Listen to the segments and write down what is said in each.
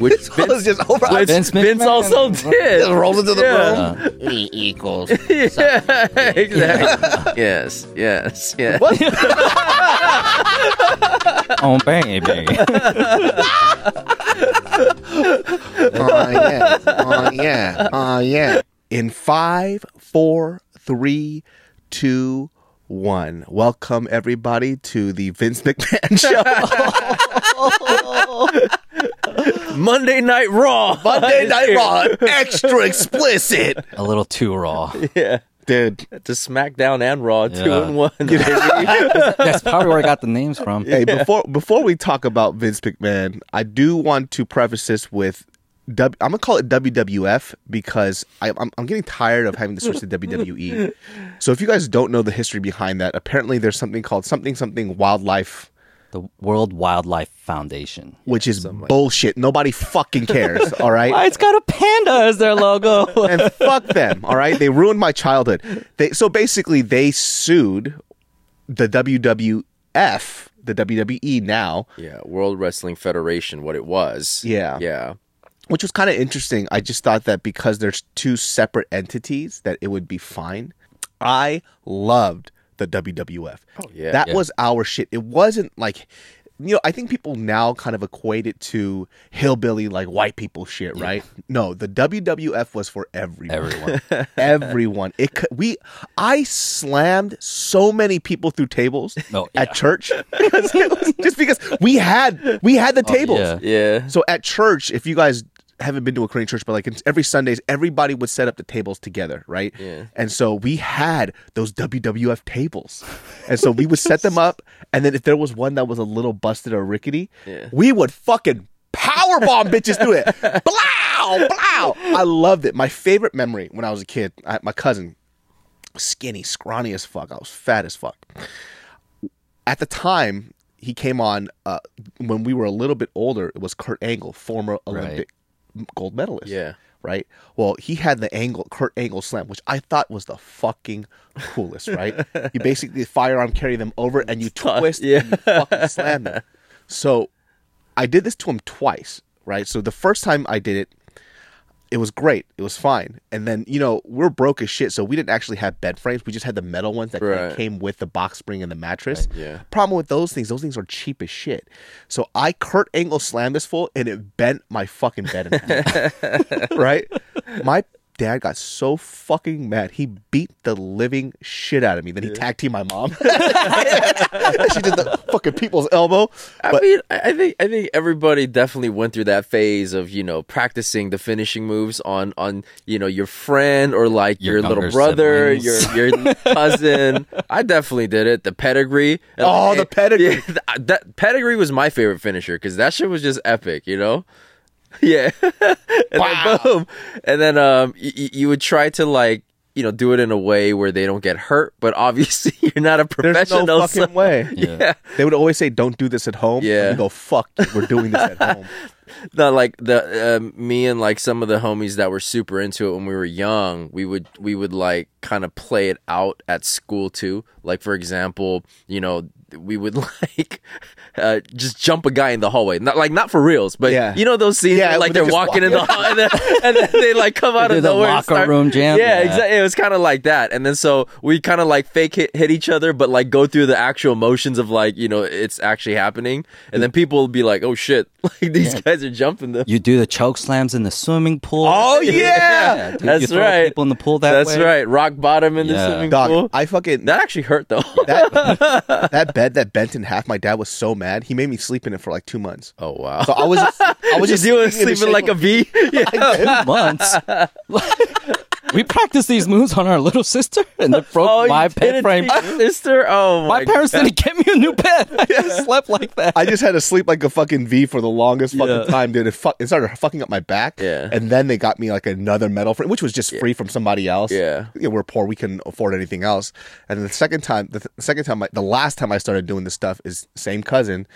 Which Vince, just over. which Vince Vince, McMahon. also did. Just rolls into the Yeah. room. E equals. yeah, exactly. yes, yes, yes. Oh, baby. Oh yeah. Oh yeah. Oh yeah. In five, four, three, two, one. Welcome everybody to the Vince McMahon show. Monday Night Raw. Monday Night. Raw, extra explicit, A little too raw. Yeah. dude. To SmackDown and Raw, two Yeah. in one. baby. That's probably where I got the names from. Hey, before before we talk about Vince McMahon, I do want to preface this with. W, I'm gonna call it WWF because I, I'm I'm getting tired of having to switch to WWE. So if you guys don't know the history behind that, apparently there's something called something something wildlife, The World Wildlife Foundation. which is bullshit. Nobody fucking cares. All right. Why, it's got a panda as their logo. and fuck them. All right, they ruined my childhood. They so basically they sued the WWF, the WWE now, yeah, World Wrestling Federation, what it was. Yeah. Yeah. Which was kind of interesting. I just thought that because there's two separate entities, that it would be fine. I loved the WWF. Oh yeah. that Yeah. was our shit. It wasn't like. You know, I think people now kind of equate it to hillbilly, like white people shit, right? No, the WWF was for everyone. Everyone. everyone. It could, we I slammed so many people through tables Oh, at church because it was just because we had we had the oh, tables. yeah. Yeah. So at church, if you guys haven't been to a Korean church, but like every Sundays, everybody would set up the tables together, right? Yeah. And so we had those WWF tables, and so we would set them up, and then if there was one that was a little busted or rickety, Yeah. we would fucking power bomb bitches through it. Blow, blow. I loved it. My favorite memory when I was a kid, I, my cousin, skinny, scrawny as fuck. I was fat as fuck. At the time, he came on uh, when we were a little bit older. It was Kurt Angle, former Olympic gold medalist. Yeah. Right. Well, he had the angle Kurt Angle slam, which I thought was the fucking coolest. Right. you basically firearm carry them over and you twist yeah. and you fucking slam them. So I did this to him twice. Right. So the first time I did it, it was great. It was fine. And then, you know, we're broke as shit, so we didn't actually have bed frames. We just had the metal ones that Right. came with the box spring and the mattress. yeah. Problem with those things, those things are cheap as shit. So I Kurt Angle slammed this full and it bent my fucking bed in half. right? My dad got so fucking mad. He beat the living shit out of me. Then he tag teamed my mom. she did the fucking people's elbow. I But mean, I I think I think everybody definitely went through that phase of you know practicing the finishing moves on on you know your friend or like Your your, little brother, siblings. your your cousin. I definitely did it. The pedigree. Oh, the pedigree. Yeah, that pedigree was my favorite finisher because that shit was just epic. You know. Yeah, and Wow. then boom, and then um, y- y- you would try to like you know do it in a way where they don't get hurt, but obviously you're not a there's professional. no so- fucking way. Yeah. They would always say, "Don't do this at home." Yeah. And we go, "Fuck, you, we're doing this at home." no, like the um, me and like some of the homies that were super into it when we were young, we would we would like kind of play it out at school too. Like for example, you know, we would like uh, just jump a guy in the hallway, not like not for reals, but Yeah. you know those scenes Yeah, where, like they're walking in the hall and then, and then they like come out of the nowhere. and locker start- room jam? Yeah, Yeah. exactly. It was kind of like that, and then so we kind of like fake hit, hit each other, but like go through the actual motions of like you know it's actually happening, and then people will be like, oh shit, like these guys are jumping them. You do the choke slams in the swimming pool. Oh yeah, dude, That's right. People in the pool that That's way. right. Rock bottom in the swimming dog. pool. I fucking that actually hurt though. that that bed that bent in half. My dad was so mad. He made me sleep in it for like two months. oh wow. So I was I was just just you sleeping sleeping like shape a V. Yeah. Months. we practiced these moves on our little sister, and it broke Oh, my you frame. teach sister. Oh my, My parents God. didn't get me a new pet. I just slept like that. I just had to sleep like a fucking V for the longest fucking Yeah. time, dude. It, fu- it started fucking up my back. Yeah. And then they got me like another metal frame, which was just free from somebody else. Yeah. You know, we're poor. We couldn't afford anything else. And the second time, the, th- second time, I, the last time I started doing this stuff is same cousin.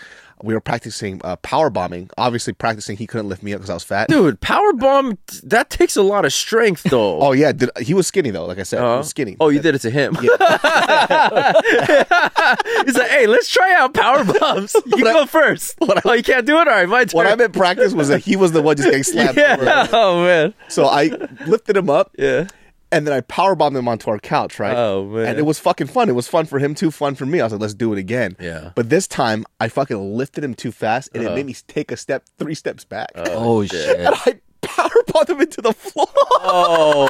We were practicing uh, power bombing. Obviously, practicing. He couldn't lift me up because I was fat. Dude, power bomb. That takes a lot of strength, though. Oh yeah, did, he was skinny though. Like I said, Uh-huh. was skinny. Oh, you did it to him. He's like, hey, let's try out power bombs. You go first. oh, you can't do it. All right, my turn. What I meant practice was that he was the one just getting slapped. over. Yeah. Oh man. So I lifted him up. Yeah. And then I power bombed him onto our couch, right? Oh, man. And it was fucking fun. It was fun for him too, fun for me. I was like, let's do it again. Yeah. But this time I fucking lifted him too fast, and Uh-huh. it made me take a step, three steps back, Oh shit! and I power bombed him into the floor. Oh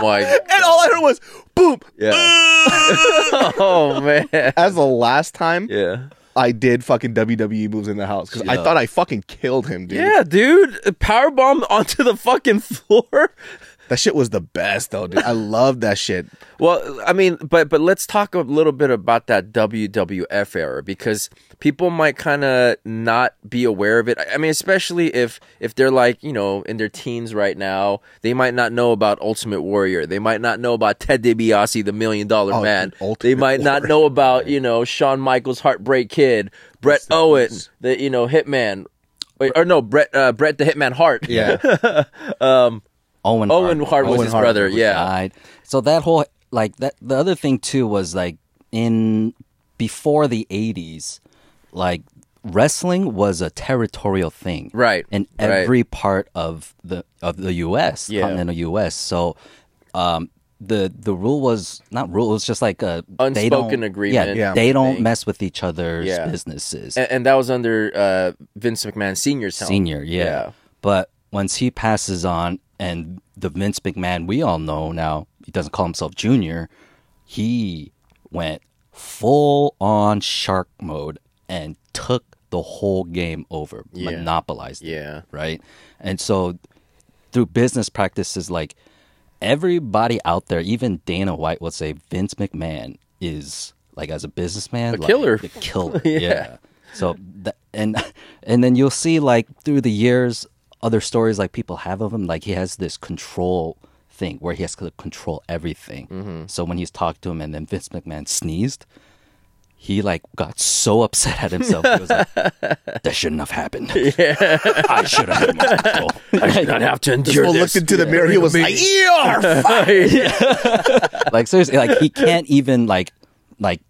my. God. and all I heard was boom. Yeah. oh man. As the last time Yeah. I did fucking WWE moves in the house because I thought I fucking killed him, dude. Yeah, dude. Power bomb onto the fucking floor. That shit was the best though, dude. I love that shit. Well, I mean, but but let's talk a little bit about that WWF era because people might kind of not be aware of it. I mean, especially if if they're like you know in their teens right now, they might not know about Ultimate Warrior. They might not know about Ted DiBiase, the Million Dollar Oh, Man. Ultimate they might not know about you know Shawn Michaels, Heartbreak Kid, Bret Owen, the you know Hitman. Wait, or no, Bret uh, Bret the Hitman Hart. Yeah. Owen Owen Hart was Owen his Hart brother. Yeah. died. So that whole like that the other thing too was like in before the 80s like wrestling was a territorial thing. Right, In right. every part of the of the US, Yeah. continental US. So um the the rule was not rule, it was just like a they Unspoken agreement Yeah, Yeah. they don't mess with each other's Yeah. businesses. And, and that was under uh, Vince McMahon Senior's helm. Senior, yeah. Yeah. But once he passes on, and the Vince McMahon we all know now, he doesn't call himself Junior. He went full on shark mode and took the whole game over, Yeah. monopolized it, Yeah. right? And so through business practices, like everybody out there, even Dana White will say Vince McMahon is like as a businessman, A like, killer. the killer, Yeah. yeah. So that, and and then you'll see like through the years, other stories like people have of him, like he has this control thing where he has to control everything. Mm-hmm. So when he's talked to him, and then Vince McMahon sneezed. He like got so upset at himself. He was like, "That shouldn't have happened. Yeah. I should have had more control. I should not have to This endure fool this. looked into the mirror. He was like, "You're like seriously, like he can't even like like c-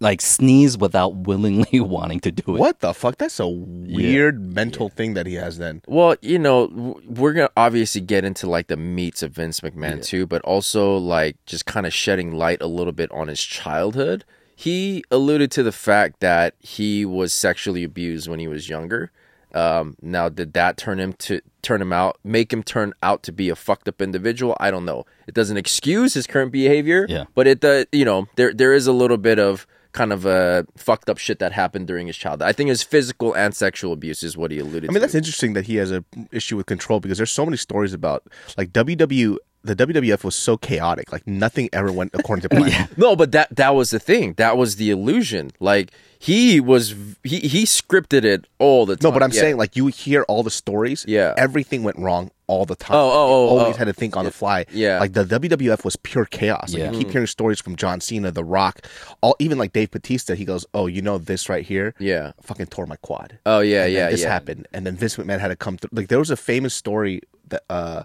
like sneeze without willingly wanting to do it. What the fuck? That's a weird mental thing that he has. Then Well, you know, we're gonna obviously get into like the meats of Vince McMahon too, but also like just kind of shedding light a little bit on his childhood. He alluded to the fact that he was sexually abused when he was younger, Um, now, did that turn him to turn him out, make him turn out to be a fucked up individual? I don't know. It doesn't excuse his current behavior, Yeah. but it does. You know, there there is a little bit of kind of uh, fucked up shit that happened during his childhood. I think his physical and sexual abuse is what he alluded I mean, to. that's interesting that he has a issue with control because there's so many stories about like WW. The WWF was so chaotic; like nothing ever went according to plan. No, but that that was the thing. That was the illusion. Like he was he he scripted it all the time. No, but I'm Yeah. saying like you hear all the stories. Yeah. everything went wrong all the time. Oh, oh, oh, always oh. had to think on the fly. Yeah. like the WWF was pure chaos. Like, Yeah. you keep hearing stories from John Cena, The Rock, all even like Dave Batista. He goes, "Oh, you know this right here? Yeah. fucking tore my quad." Oh yeah, And then yeah, this yeah. happened, and then Vince McMahon had to come through. Like there was a famous story that uh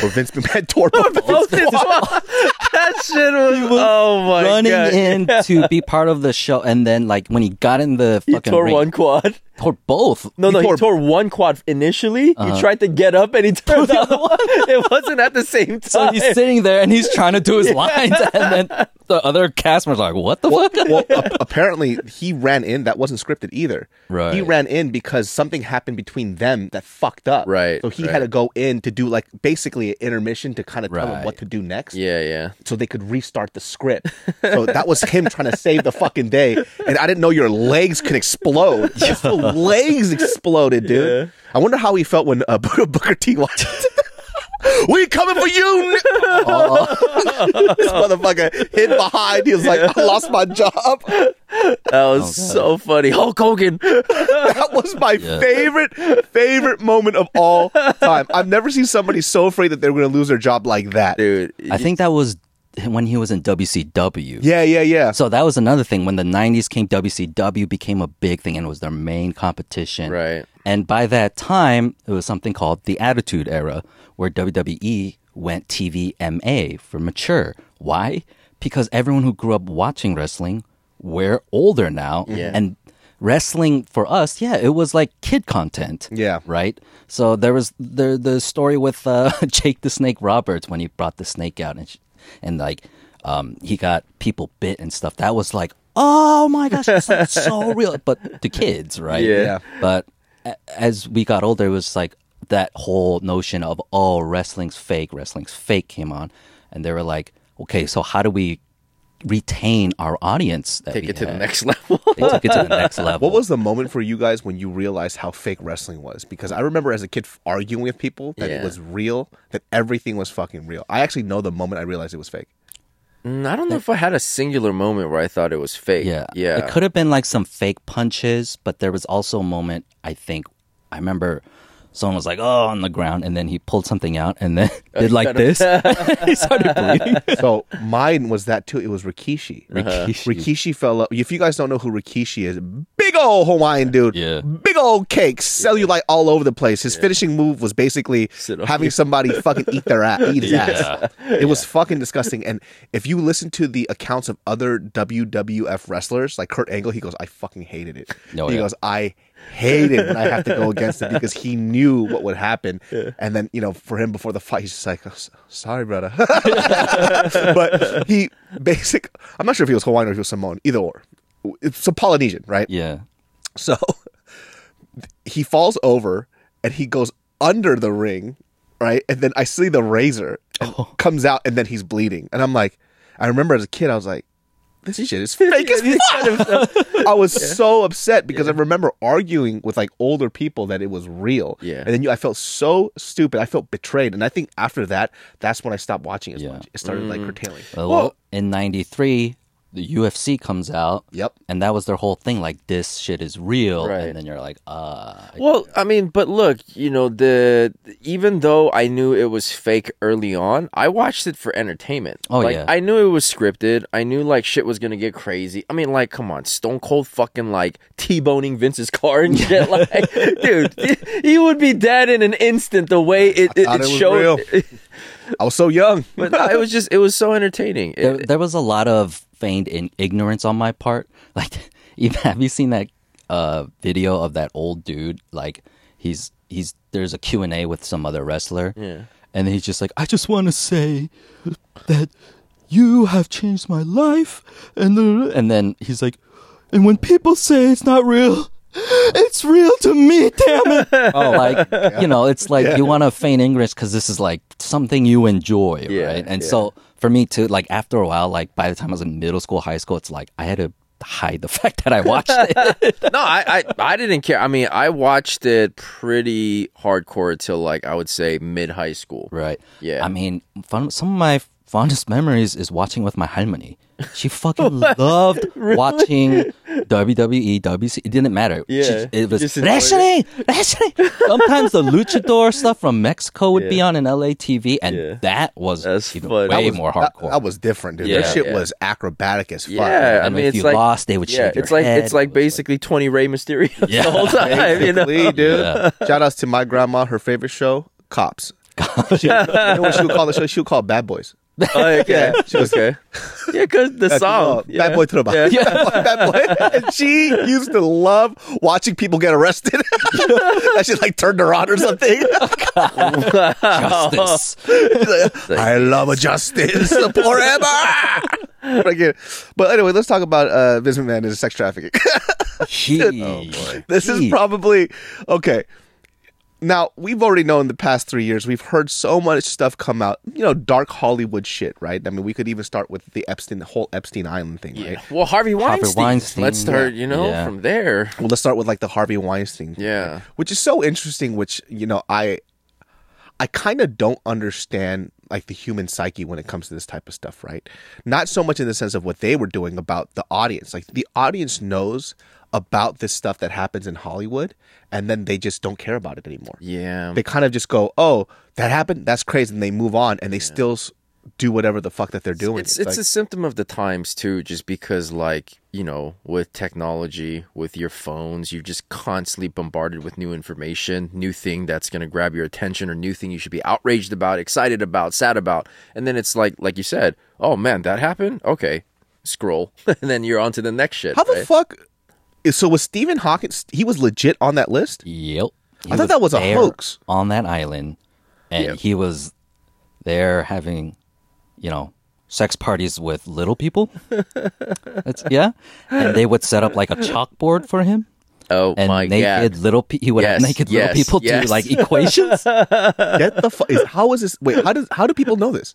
where Vince McMahon tore both of his quads. that shit was, oh my running god. in to be part of the show, and then like when he got in the fucking He tore ring, one quad. Tore both. No, He no, tore- he tore one quad initially. He uh-huh. tried to get up and he tore the other one. It wasn't at the same time. So he's sitting there and he's trying to do his lines, and then the other cast members are like, "What the fuck?" well, a- apparently he ran in. That wasn't scripted either. Right. He ran in because something happened between them that fucked up. Right, So he right. had to go in to do like basically an intermission to kind of tell them Right. what to do next. yeah, yeah. So they could restart the script. so that was him trying to save the fucking day. And I didn't know your legs could explode. legs exploded, dude. I wonder how he felt when uh, Booker, Booker T watched it. We coming for you! ni- Oh. this motherfucker hid behind. He was like, "I lost my job." That was so funny. Hulk Hogan. That was my favorite, favorite moment of all time. I've never seen somebody so afraid that they were going to lose their job like that. Dude. I think that was when he was in WCW. Yeah, yeah, yeah. So that was another thing. When the 90s came, WCW became a big thing and was their main competition. Right. And by that time, it was something called the Attitude Era, where WWE went TVMA for mature. Why? Because everyone who grew up watching wrestling, we're older now. Yeah. And wrestling for us, yeah, it was like kid content. Yeah. Right? So there was the the story with uh, Jake the Snake Roberts when he brought the snake out and, sh- and like um, he got people bit and stuff. That was like, oh my gosh, it's like so real. But to kids, right? Yeah. Yeah. But a- as we got older, it was like that whole notion of oh, wrestling's fake, wrestling's fake came on, and they were like, okay, so how do we retain our audience? That Take we it to the next level. They took it to the next level. What was the moment for you guys when you realized how fake wrestling was? Because I remember as a kid arguing with people that it was real, that everything was fucking real. I actually know the moment I realized it was fake. Mm, I don't know if I had a singular moment where I thought it was fake. Yeah. Yeah. It could have been like some fake punches, but there was also a moment, I think, I remember someone was like, oh, on the ground. And then he pulled something out and then oh, did like this. he started bleeding. So mine was that too. It was Rikishi. Uh-huh. Rikishi. Rikishi fell up. If you guys don't know who Rikishi is, big old Hawaiian dude. Yeah. Big old cakes, cellulite all over the place. His finishing move was basically having somebody fucking eat their ass, eat his ass. It was fucking disgusting. And if you listen to the accounts of other WWF wrestlers, like Kurt Angle, he goes, I fucking hated it. Oh, he yeah. goes, I hate it when I have to go against it because he knew what would happen. And then, you know, for him before the fight, he's just like, "Oh, sorry, brother. but he basic, I'm not sure if he was Hawaiian or if he was Samoan, either or. It's a Polynesian, right? Yeah. So he falls over and he goes under the ring, right? And then I see the razor and oh. comes out and then he's bleeding. And I'm like, I remember as a kid, I was like, this shit is fake as fuck. I was so upset because I remember arguing with like older people that it was real. Yeah. And then you, I felt so stupid. I felt betrayed. And I think after that, that's when I stopped watching as Yeah. much. It started like curtailing. Uh, well, in 93, the UFC comes out. Yep. And that was their whole thing. Like, this shit is real. Right. And then you're like, uh. Well, I mean, but look, you know, the even though I knew it was fake early on, I watched it for entertainment. Oh, like, yeah. I knew it was scripted. I knew like shit was gonna get crazy. I mean, like, come on, Stone Cold fucking like t-boning Vince's car and shit. Like, dude, he would be dead in an instant. The way it, it, it it showed. I was so young. but no, it was just, it was so entertaining. There, there was a lot of feigned in ignorance on my part. Like, even have you seen that uh, video of that old dude? Like, he's he's there's a Q and A with some other wrestler, Yeah. and he's just like, I just want to say that you have changed my life, and the, and then he's like, and when people say it's not real, it's real to me, damn it. Oh, like you know, it's like you want to feign English because this is like something you enjoy, Yeah, right? And yeah. so for me too, like after a while, like by the time I was in middle school, high school, it's like I had to hide the fact that I watched it. no, I, I I didn't care. I mean, I watched it pretty hardcore till like I would say mid high school. right? Yeah. I mean, fun, some of my fondest memories is watching with my halmoni. She fucking loved watching WWE, WC. It didn't matter. She- Yeah, it was just wrestling, wrestling. Sometimes the luchador stuff from Mexico would be on an LA TV, and Yeah. that was That's even funny. way That was- more hardcore. That, was different, dude. Yeah, That shit yeah. was acrobatic as fuck. Yeah, I and mean, if it's you like lost, they would yeah, shake your it's like head. it's like It was basically twenty Rey Mysterio Yeah. the whole time. You know, dude. Yeah. Shout outs to my grandma. Her favorite show, Cops. She, you know what she would call the show? She would call it Bad Boys. Oh, okay, she was okay, yeah, because the song, yeah. Bad Boy to the bottom. Yeah. Bad Boy. And she used to love watching people get arrested. that shit like turned her on or something. justice. I love justice forever. Again. But anyway, let's talk about uh, Vince McMahon and sex trafficking. She, this is probably okay. Now we've already known the past three years. We've heard so much stuff come out. You know, dark Hollywood shit, right? I mean, we could even start with the Epstein, the whole Epstein Island thing, right? Well, Harvey Weinstein. Harvey Weinstein, Let's start, you know, yeah. from there. Well, let's start with like the Harvey Weinstein, thing, Yeah. right? which is so interesting. Which you know, I, I kind of don't understand like the human psyche when it comes to this type of stuff, right? Not so much in the sense of what they were doing about the audience. Like the audience knows about this stuff that happens in Hollywood, and then they just don't care about it anymore. Yeah, they kind of just go, "Oh, that happened. That's crazy," and they move on, and they still do whatever the fuck that they're doing. it's it's like- a symptom of the times too. Just because, like you know, with technology, with your phones, you're just constantly bombarded with new information, new thing that's gonna grab your attention, or new thing you should be outraged about, excited about, sad about, and then it's like, like you said, oh man, that happened. Okay, scroll, and then you're on to the next shit. how the right? fuck. So was Stephen Hawking? He was legit on that list. Yep. He I thought that was a there hoax. on that island, and Yep. he was there having, you know, sex parties with little people. That's yeah, and they would set up like a chalkboard for him, Oh and my naked god. little pe- he would have Yes, naked yes, little people yes. do like equations. Get the fuck. Is, how is this? Wait, how does how do people know this?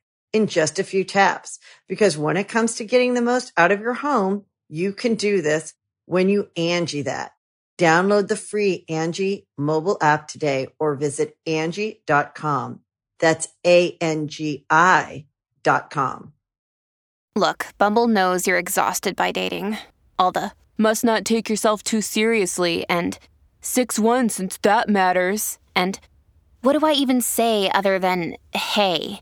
in just a few taps. Because when it comes to getting the most out of your home, you can do this when you Angie that. Download the free Angie mobile app today or visit Angie.com. That's A-N-G-I dot com. Look, Bumble knows you're exhausted by dating. All the must not take yourself too seriously and 6 1 since that matters. And What do I even say other than hey?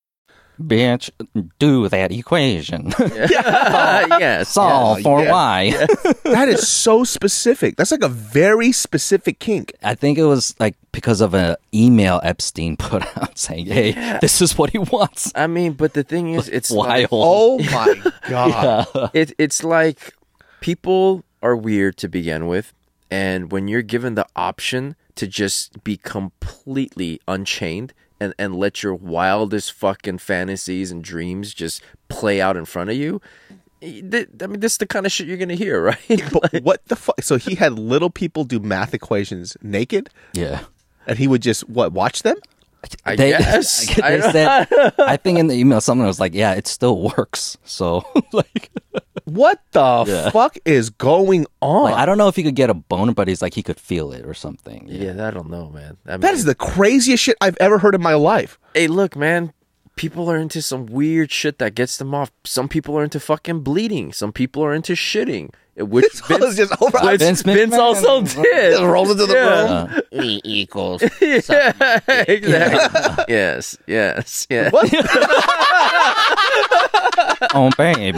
Bitch, do that equation. yes. Solve yeah, for yeah. y. that is so specific. That's like a very specific kink. I think it was like because of an email Epstein put out saying, "Hey, this is what he wants." I mean, but the thing is, it's like, Wild. Oh my god. it, it's like people are weird to begin with and when you're given the option to just be completely unchained and, and let your wildest fucking fantasies and dreams just play out in front of you i mean this is the kind of shit you're gonna hear right But what the fuck? So he had little people do math equations naked, Yeah. and he would just what watch them? i They, guess I, I they don't- said, I think in the email someone was like, "Yeah, it still works." So, like, What the Yeah. fuck is going on? like, I don't know if he could get a boner, but he's like he could feel it or something. yeah i don't know man I mean, that is the craziest shit I've ever heard in my life. hey look man people are into some weird shit that gets them off some people are into fucking bleeding some people are into shitting which I was just over. which Vince Vince, McMahon. also did. Just rolls into the Yeah. room. E equals. yeah, exactly. yes, yes, yeah. What? oh baby.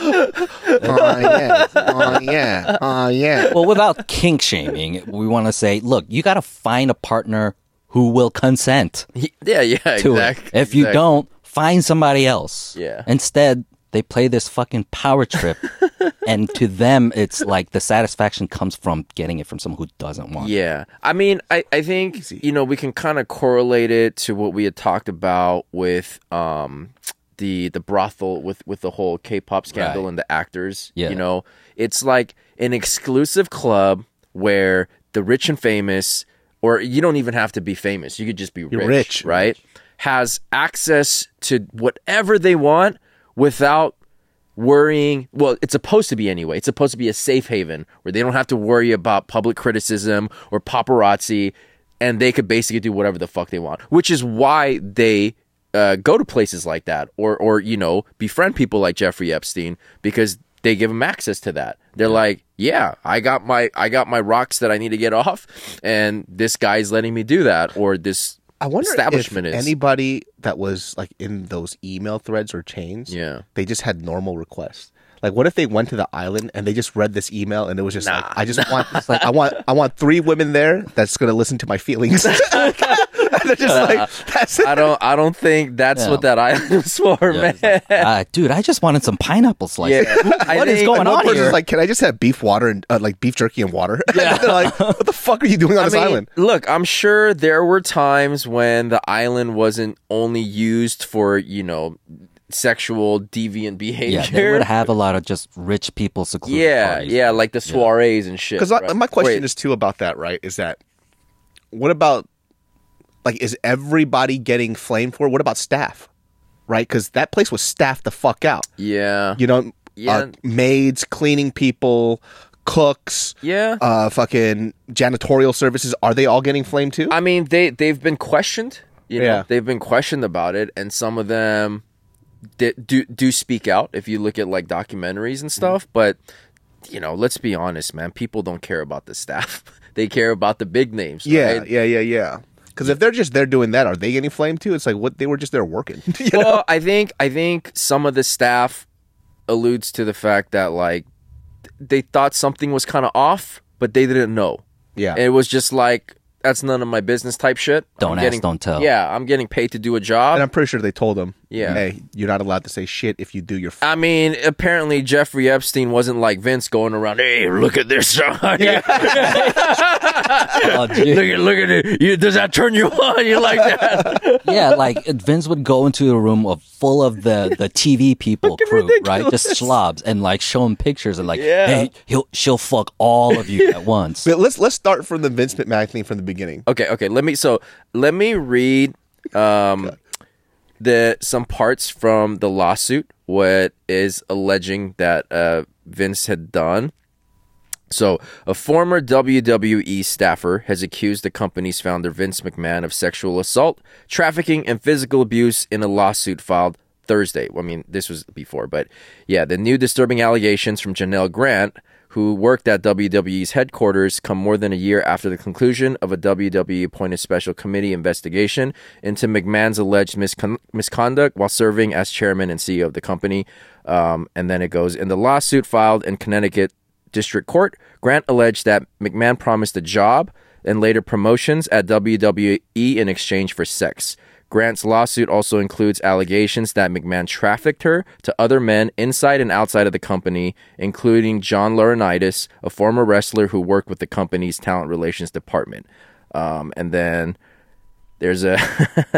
oh yeah. Oh yeah. Oh yeah. well, without kink shaming, we want to say, look, you got to find a partner who will consent He- yeah, yeah, to exactly. it. If you exactly. don't, find somebody else. Yeah. Instead, they play this fucking power trip, and to them, it's like the satisfaction comes from getting it from someone who doesn't want. it. Yeah. I mean, I, I think, you know, we can kind of correlate it to what we had talked about with um the the brothel with with the whole K-pop scandal Right. and the actors, Yeah. you know. It's like an exclusive club where the rich and famous or you don't even have to be famous. You could just be rich, rich. right? Has access to whatever they want without worrying well it's supposed to be anyway. It's supposed to be a safe haven where they don't have to worry about public criticism or paparazzi and they could basically do whatever the fuck they want which is why they uh, go to places like that or or you know befriend people like jeffrey epstein because they give them access to that. They're like yeah i got my i got my rocks that i need to get off and this guy's letting me do that or this I wonder establishment if is anybody that was like in those email threads or chains, Yeah. they just had normal requests. Like, what if they went to the island and they just read this email and it was just like, I just want, like, I want, I want three women there that's gonna listen to my feelings. and they're just like, that's it. i don't i don't think that's Yeah. what that island was for Yeah. man Uh, dude, I just wanted some pineapple slices. Yeah. I what is think- going one on here? like, can I just have beef water and uh, like beef jerky and water? Yeah. they're like, what the fuck are you doing on I this mean, island? look, I'm sure there were times when the island wasn't only used for, you know, sexual deviant behavior. yeah, they would have a lot of just rich people secluded yeah, parties. yeah, like the soirees and shit. Because right? my question Wait, is too about that, right? Is that what about like is everybody getting flamed for? it? What about staff? Right? Because that place was staffed the fuck out. yeah, You know, Yeah. uh, maids, cleaning people, cooks, yeah. uh, fucking janitorial services. Are they all getting flamed too? I mean, they they've been questioned. You know, Yeah. they've been questioned about it, and some of them di- do do speak out. If you look at like documentaries and stuff, Mm-hmm. but you know, let's be honest, man. People don't care about the staff. they care about the big names. yeah, right? yeah, yeah, yeah. Because if they're just there doing that, are they getting flamed too? It's like what they were just there working. You know? well, I think I think some of the staff alludes to the fact that like they thought something was kind of off, but they didn't know. Yeah. It was just like that's none of my business type shit. Don't I'm ask, getting- don't tell. Yeah, I'm getting paid to do a job. And I'm pretty sure they told them, Yeah. hey, you're not allowed to say shit if you do your. F- I mean, apparently Jeffrey Epstein wasn't like Vince going around. Hey, look at this. Yeah. Oh, look at look at it. You, does that turn you on? You like that? yeah, like Vince would go into a room of full of the the TV people crew, right? Just slobs and like show him pictures and like, Yeah. hey, he'll she'll fuck all of you at once. but let's let's start from the Vince McMahon thing from the beginning. Okay, okay. Let me so let me read um the some parts from the lawsuit what is alleging that uh Vince had done. So, a former WWE staffer has accused the company's founder Vince McMahon of sexual assault, trafficking, and physical abuse in a lawsuit filed Thursday. Well, I mean, this was before, but yeah, the new disturbing allegations from Janelle Grant, who worked at WWE's headquarters, come more than a year after the conclusion of a WWE appointed special committee investigation into McMahon's alleged miscon- misconduct while serving as chairman and CEO of the company. Um, and then it goes in the lawsuit filed in Connecticut District Court. Grant alleged that McMahon promised a job and later promotions at WWE in exchange for sex. Grant's lawsuit also includes allegations that McMahon trafficked her to other men inside and outside of the company, including John Laurinaitis, a former wrestler who worked with the company's talent relations department. Um, and then there's a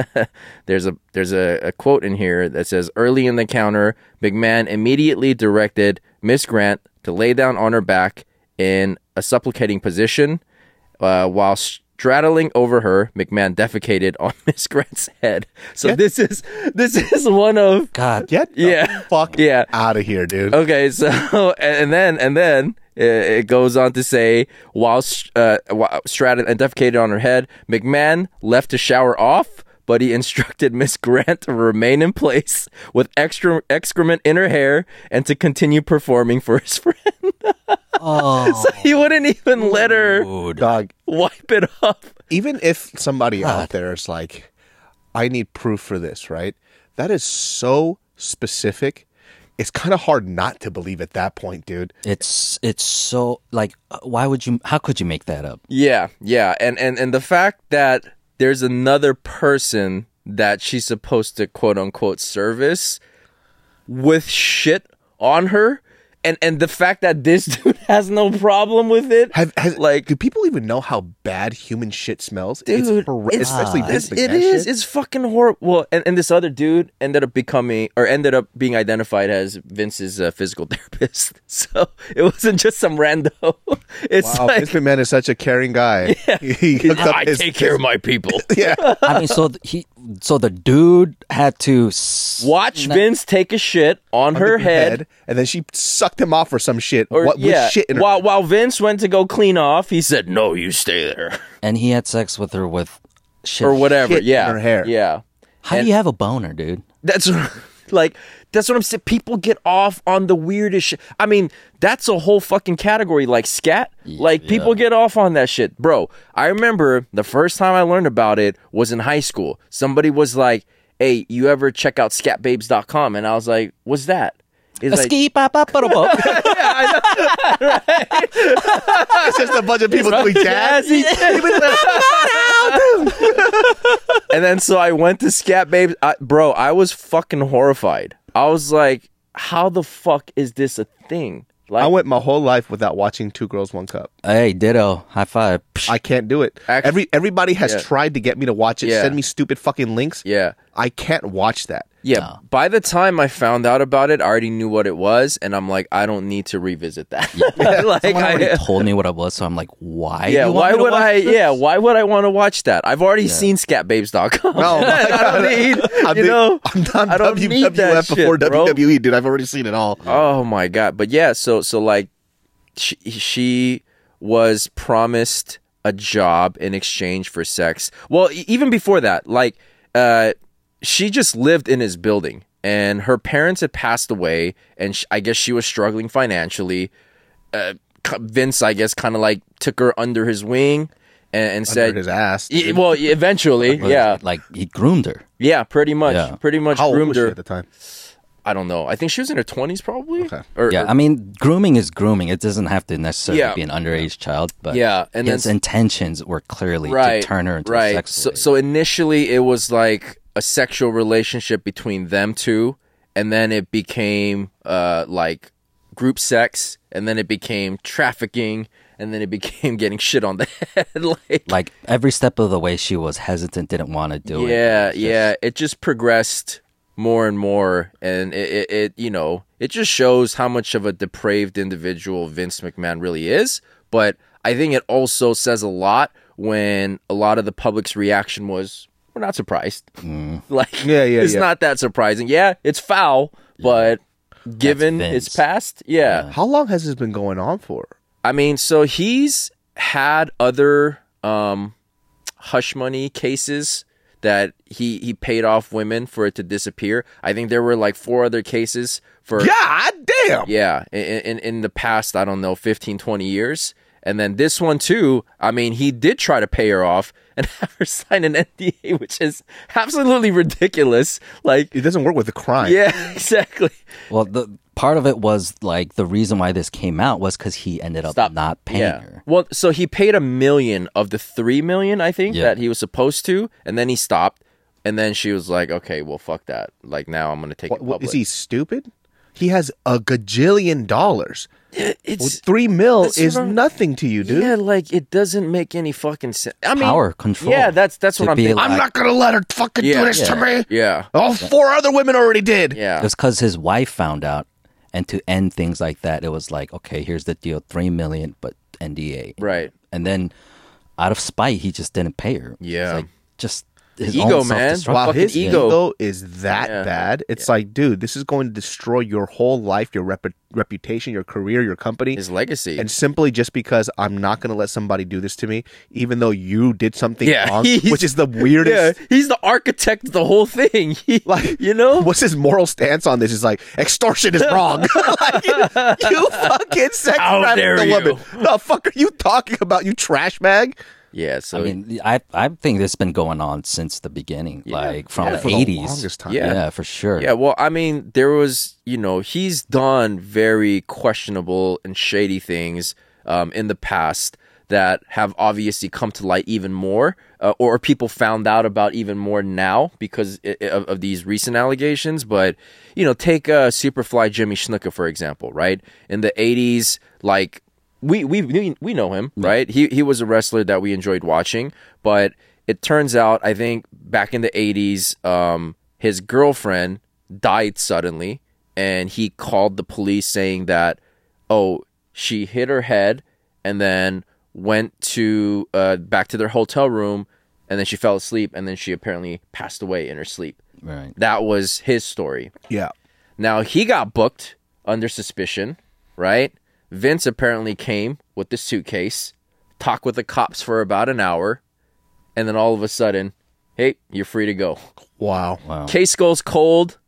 there's a there's a, a quote in here that says early in the encounter, McMahon immediately directed Miss Grant to lay down on her back in a supplicating position. Uh, while straddling over her, McMahon defecated on Miss Grant's head. So Get- this is this is one of God, Get the Yeah. fuck Yeah. out of here, dude. Okay, so and then and then it, it goes on to say while uh, while straddled and defecated on her head, McMahon left to shower off, but he instructed Miss Grant to remain in place with extra excrement in her hair and to continue performing for his friend. Oh, so he wouldn't even let her. Dog, wipe it off. even if somebody out there is like, I need proof for this, right? That is so specific. It's kind of hard not to believe at that point, dude. It's it's so like uh, why would you how could you make that up? Yeah, yeah, and and and the fact that there's another person that she's supposed to quote unquote service with shit on her, and and the fact that this dude has no problem with it, Have, has, like. do people even know how bad human shit smells? Dude, it's horri- it's- especially it's- Vince it McMahon is. shit. It's fucking horrible. Well, and, and this other dude ended up becoming, or ended up being identified as Vince's uh, physical therapist. So it wasn't just some rando. It's Wow, like, Vince McMahon is such a caring guy. Yeah. He hooked up I his- take care of my people. Yeah, I mean, so th- he so the dude had to s- Watch na- Vince take a shit on her head. and then she sucked him off for some shit. Or, what yeah, with shit in her while head. while Vince went to go clean off, he said, "No, you stay there," and he had sex with her with shit. or whatever. Shit in yeah, her hair. Yeah, How and- do you have a boner, dude? that's like that's what I'm saying. People get off on the weirdest shit. I mean, that's a whole fucking category, like scat. Like people get off on that shit, bro. I remember the first time I learned about it was in high school. Somebody was like, "Hey, you ever check out scatbabes.com?" And I was like, "What's that?" It's like, Ski pop up it's just a bunch of people doing jazz. and then so I went to Scat Babes. I, bro, I was fucking horrified. I was like, how the fuck is this a thing? Like, I went my whole life without watching Two Girls One Cup. Hey, ditto. High five. Psh. I can't do it. Actu- Every everybody has Yeah. tried to get me to watch it. Yeah. Send me stupid fucking links. yeah. I can't watch that. Yeah. By the time I found out about it, I already knew what it was, and I'm like, I don't need to revisit that. like, Someone already I, told me what it was, so I'm like, why? yeah. you Why would I? this? Yeah. Why would I want to watch that? I've already seen scatbabes.com. Oh my I don't need. I'm you the- know. I'm done I don't need that WWF before shit, bro. WWE, dude. I've already seen it all. Oh my god! But yeah, so so like, she, she was promised a job in exchange for sex. Well, even before that, like, uh, she just lived in his building, and her parents had passed away, and sh- I guess she was struggling financially. Uh, Vince, I guess, kind of like took her under his wing and, and said, his ass. Well, eventually, yeah, Like he groomed her. yeah, pretty much, Yeah. pretty much How old groomed was she her. at the time? I don't know. I think she was in her twenties, probably. Okay. Or, Yeah, or- I mean, grooming is grooming. It doesn't have to necessarily Yeah. be an underage child, but Yeah, and his then- intentions were clearly right, to turn her into right. a sex so, so initially, it was like a sexual relationship between them two, and then it became uh like group sex, and then it became trafficking, and then it became getting shit on the head. like, like every step of the way, she was hesitant, didn't want to do it. yeah, yeah. It just progressed more and more, and it, it, it, you know, it just shows how much of a depraved individual Vince McMahon really is. But I think it also says a lot when a lot of the public's reaction was, "We're not surprised." Like, Yeah, yeah, it's yeah. not that surprising. Yeah, it's foul, but given Vince. it's past, yeah. How long has this been going on for? I mean, so he's had other um, hush money cases that he he paid off women for it to disappear. I think there were like four other cases for God damn. yeah, in, in in the past, I don't know, 15, 20 years. And then this one too, I mean, he did try to pay her off and have her sign an NDA, which is absolutely ridiculous. Like, It doesn't work with the crime. yeah, exactly. Well, the part of it was like the reason why this came out was because he ended up Stop. not paying yeah. her. Well, so he paid a million of the three million, I think, Yeah. that he was supposed to, and then he stopped. And then she was like, "Okay, well, fuck that. Like now, I'm gonna take What, it public." is he stupid? He has a gajillion dollars. Well, It's three mil is what nothing to you, dude. yeah, like it doesn't make any fucking sense. I mean, Power, control. Yeah, that's that's what I'm be thinking. like- I'm not gonna let her fucking Yeah. do this to me. yeah, All four other women already did. yeah. It's because his wife found out, and to end things like that, it was like, okay, here's the deal, three million, but NDA, Right. And then, out of spite, he just didn't pay her. Yeah. like just his Ego, own man. self-destruct- Wow, his ego. ego. is that Yeah. bad. It's like, dude, this is going to destroy your whole life, your rep- reputation, your career, your company. His legacy. and simply just because I'm not going to let somebody do this to me, even though you did something Yeah, wrong, which is the weirdest. yeah, he's the architect of the whole thing. He- Like, you know, what's his moral stance on this? Is like extortion is wrong. like, you, you fucking sex How traffic the woman. The fuck are you talking about? You trash bag. Yeah. So I mean, I I think this has been going on since the beginning, like from Yeah. the eighties. Yeah. yeah, for sure. Yeah, well, I mean, there was, you know, he's done very questionable and shady things um, in the past that have obviously come to light even more, uh, or people found out about even more now because of, of these recent allegations. But, you know, take uh, Superfly Jimmy Snuka, for example, right? In the 80s, like, we, we, we, we know him, right? He, he was a wrestler that we enjoyed watching, but it turns out, I think, back in the 80s, um, his girlfriend died suddenly and he called the police saying that oh she hit her head and then went to uh, back to their hotel room and then she fell asleep and then she apparently passed away in her sleep Right. that was his story Yeah. now he got booked under suspicion right vince apparently came with the suitcase talked with the cops for about an hour and then all of a sudden hey you're free to go Wow. Wow. Case goes cold.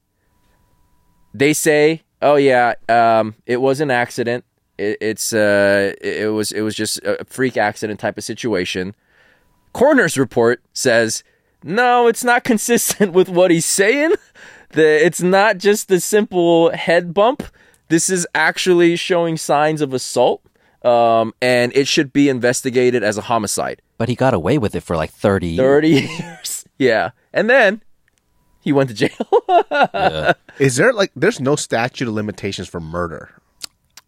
They say, "Oh yeah, um, it was an accident. It, it's uh, it, it was it was just a freak accident type of situation." Coroner's report says, "No, it's not consistent with what he's saying. The it's not just the simple head bump. This is actually showing signs of assault." Um, and it should be investigated as a homicide. But he got away with it for like thirty. years. 30 years. Yeah. And then he went to jail. Yeah. Is there like there's no statute of limitations for murder?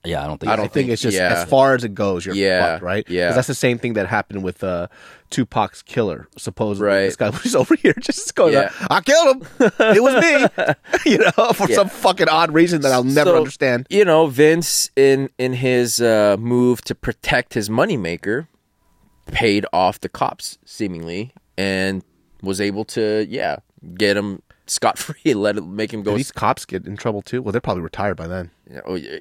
Yeah, I don't think. I I don't don't think think- it's just yeah. as far as it goes. You're Yeah, fucked, right? 'Cause yeah. that's the same thing that happened with uh, Tupac's killer. Supposedly, Right. this guy was over here just going, Yeah. "I killed him. It was me," you know, for Yeah. some fucking odd reason that I'll never So, understand. You know, Vince in in his uh, move to protect his moneymaker paid off the cops seemingly and was able to yeah, get him scot free, let it make him Do go these cops get in trouble too? Well, they're probably retired by then. oh, yeah,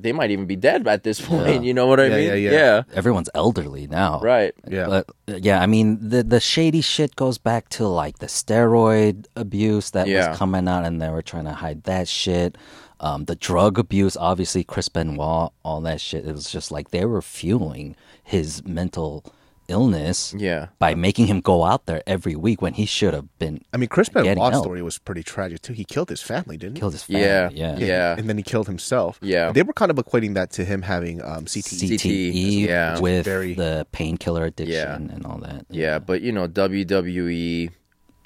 they might even be dead at this point, you know what I Yeah, mean? yeah, yeah. Everyone's elderly now. Right. Yeah. But yeah, I mean the the shady shit goes back to like the steroid abuse that Yeah. was coming out, and they were trying to hide that shit. Um, the drug abuse, obviously, Chris Benoit, all that shit. It was just like they were fueling his mental illness Yeah. by making him go out there every week when he should have been I mean, Chris getting Benoit's help. story was pretty tragic too. He killed his family, didn't he? killed his family. Yeah. yeah, Yeah. and then he killed himself. Yeah. they were kind of equating that to him having um, CTE. CTE yeah. with Very- the painkiller addiction Yeah. and all that. Yeah, but you know, WWE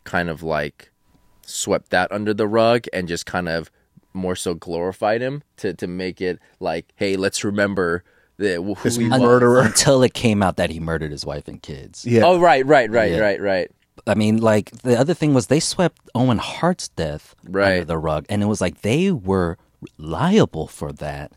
kind of like swept that under the rug and just kind of more so glorified him to to make it like, hey, let's remember the who This he was. Murderer. Until it came out that he murdered his wife and kids. Yeah, Oh, right, right, right, Yeah. right, right. I mean, like the other thing was they swept Owen Hart's death under Right. the rug, and it was like they were liable for that.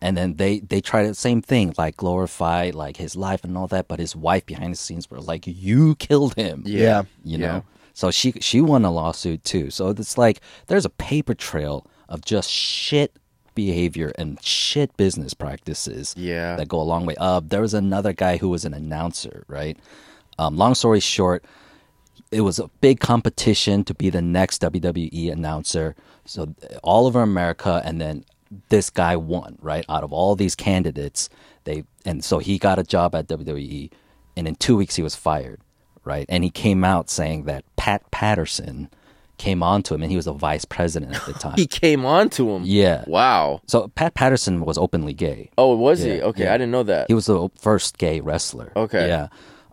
And then they they tried the same thing, like glorify like his life and all that, but his wife behind the scenes were like, "You killed him." yeah. you Yeah. know. So she she won a lawsuit too. So it's like there's a paper trail of just shit behavior and shit business practices Yeah. that go a long way. Uh, there was another guy who was an announcer, right? Um, long story short, it was a big competition to be the next WWE announcer. So all over America, and then this guy won, right? Out of all these candidates, they and so he got a job at WWE, and in two weeks he was fired, right? And he came out saying that Pat Patterson came on to him, and he was a vice president at the time. He came on to him. Yeah. Wow. so Pat Patterson was openly gay. Oh, was he? Okay, yeah. I didn't know that. He was the first gay wrestler. Okay. Yeah.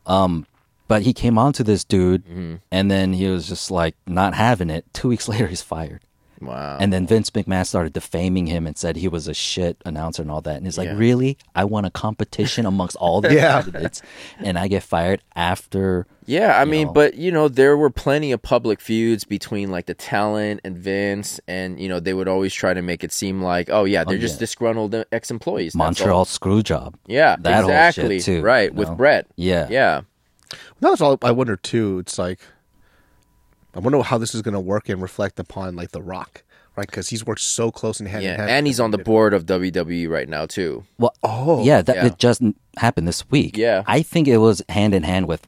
Um, but he came on to this dude, Mm-hmm. and then he was just like not having it. Two weeks later, he's fired. Wow. And then Vince McMahon started defaming him and said he was a shit announcer and all that. And he's like, Yeah. really? I won a competition amongst all the Yeah. candidates, and I get fired after. Yeah, I mean, know. but you know, there were plenty of public feuds between like the talent and Vince, and you know, they would always try to make it seem like, oh yeah, they're oh, just yeah. disgruntled ex-employees. Montreal screw job. Yeah, that exactly. whole shit too. right with know? Bret. Yeah. Yeah, No, that's all. I wonder too. It's like, I wonder how this is going to work and reflect upon like The Rock, right? Because he's worked so close in hand in yeah, hand. and he's on the board of WWE right now too. Well, Oh, yeah, that yeah. it just happened this week. Yeah. I think it was hand in hand with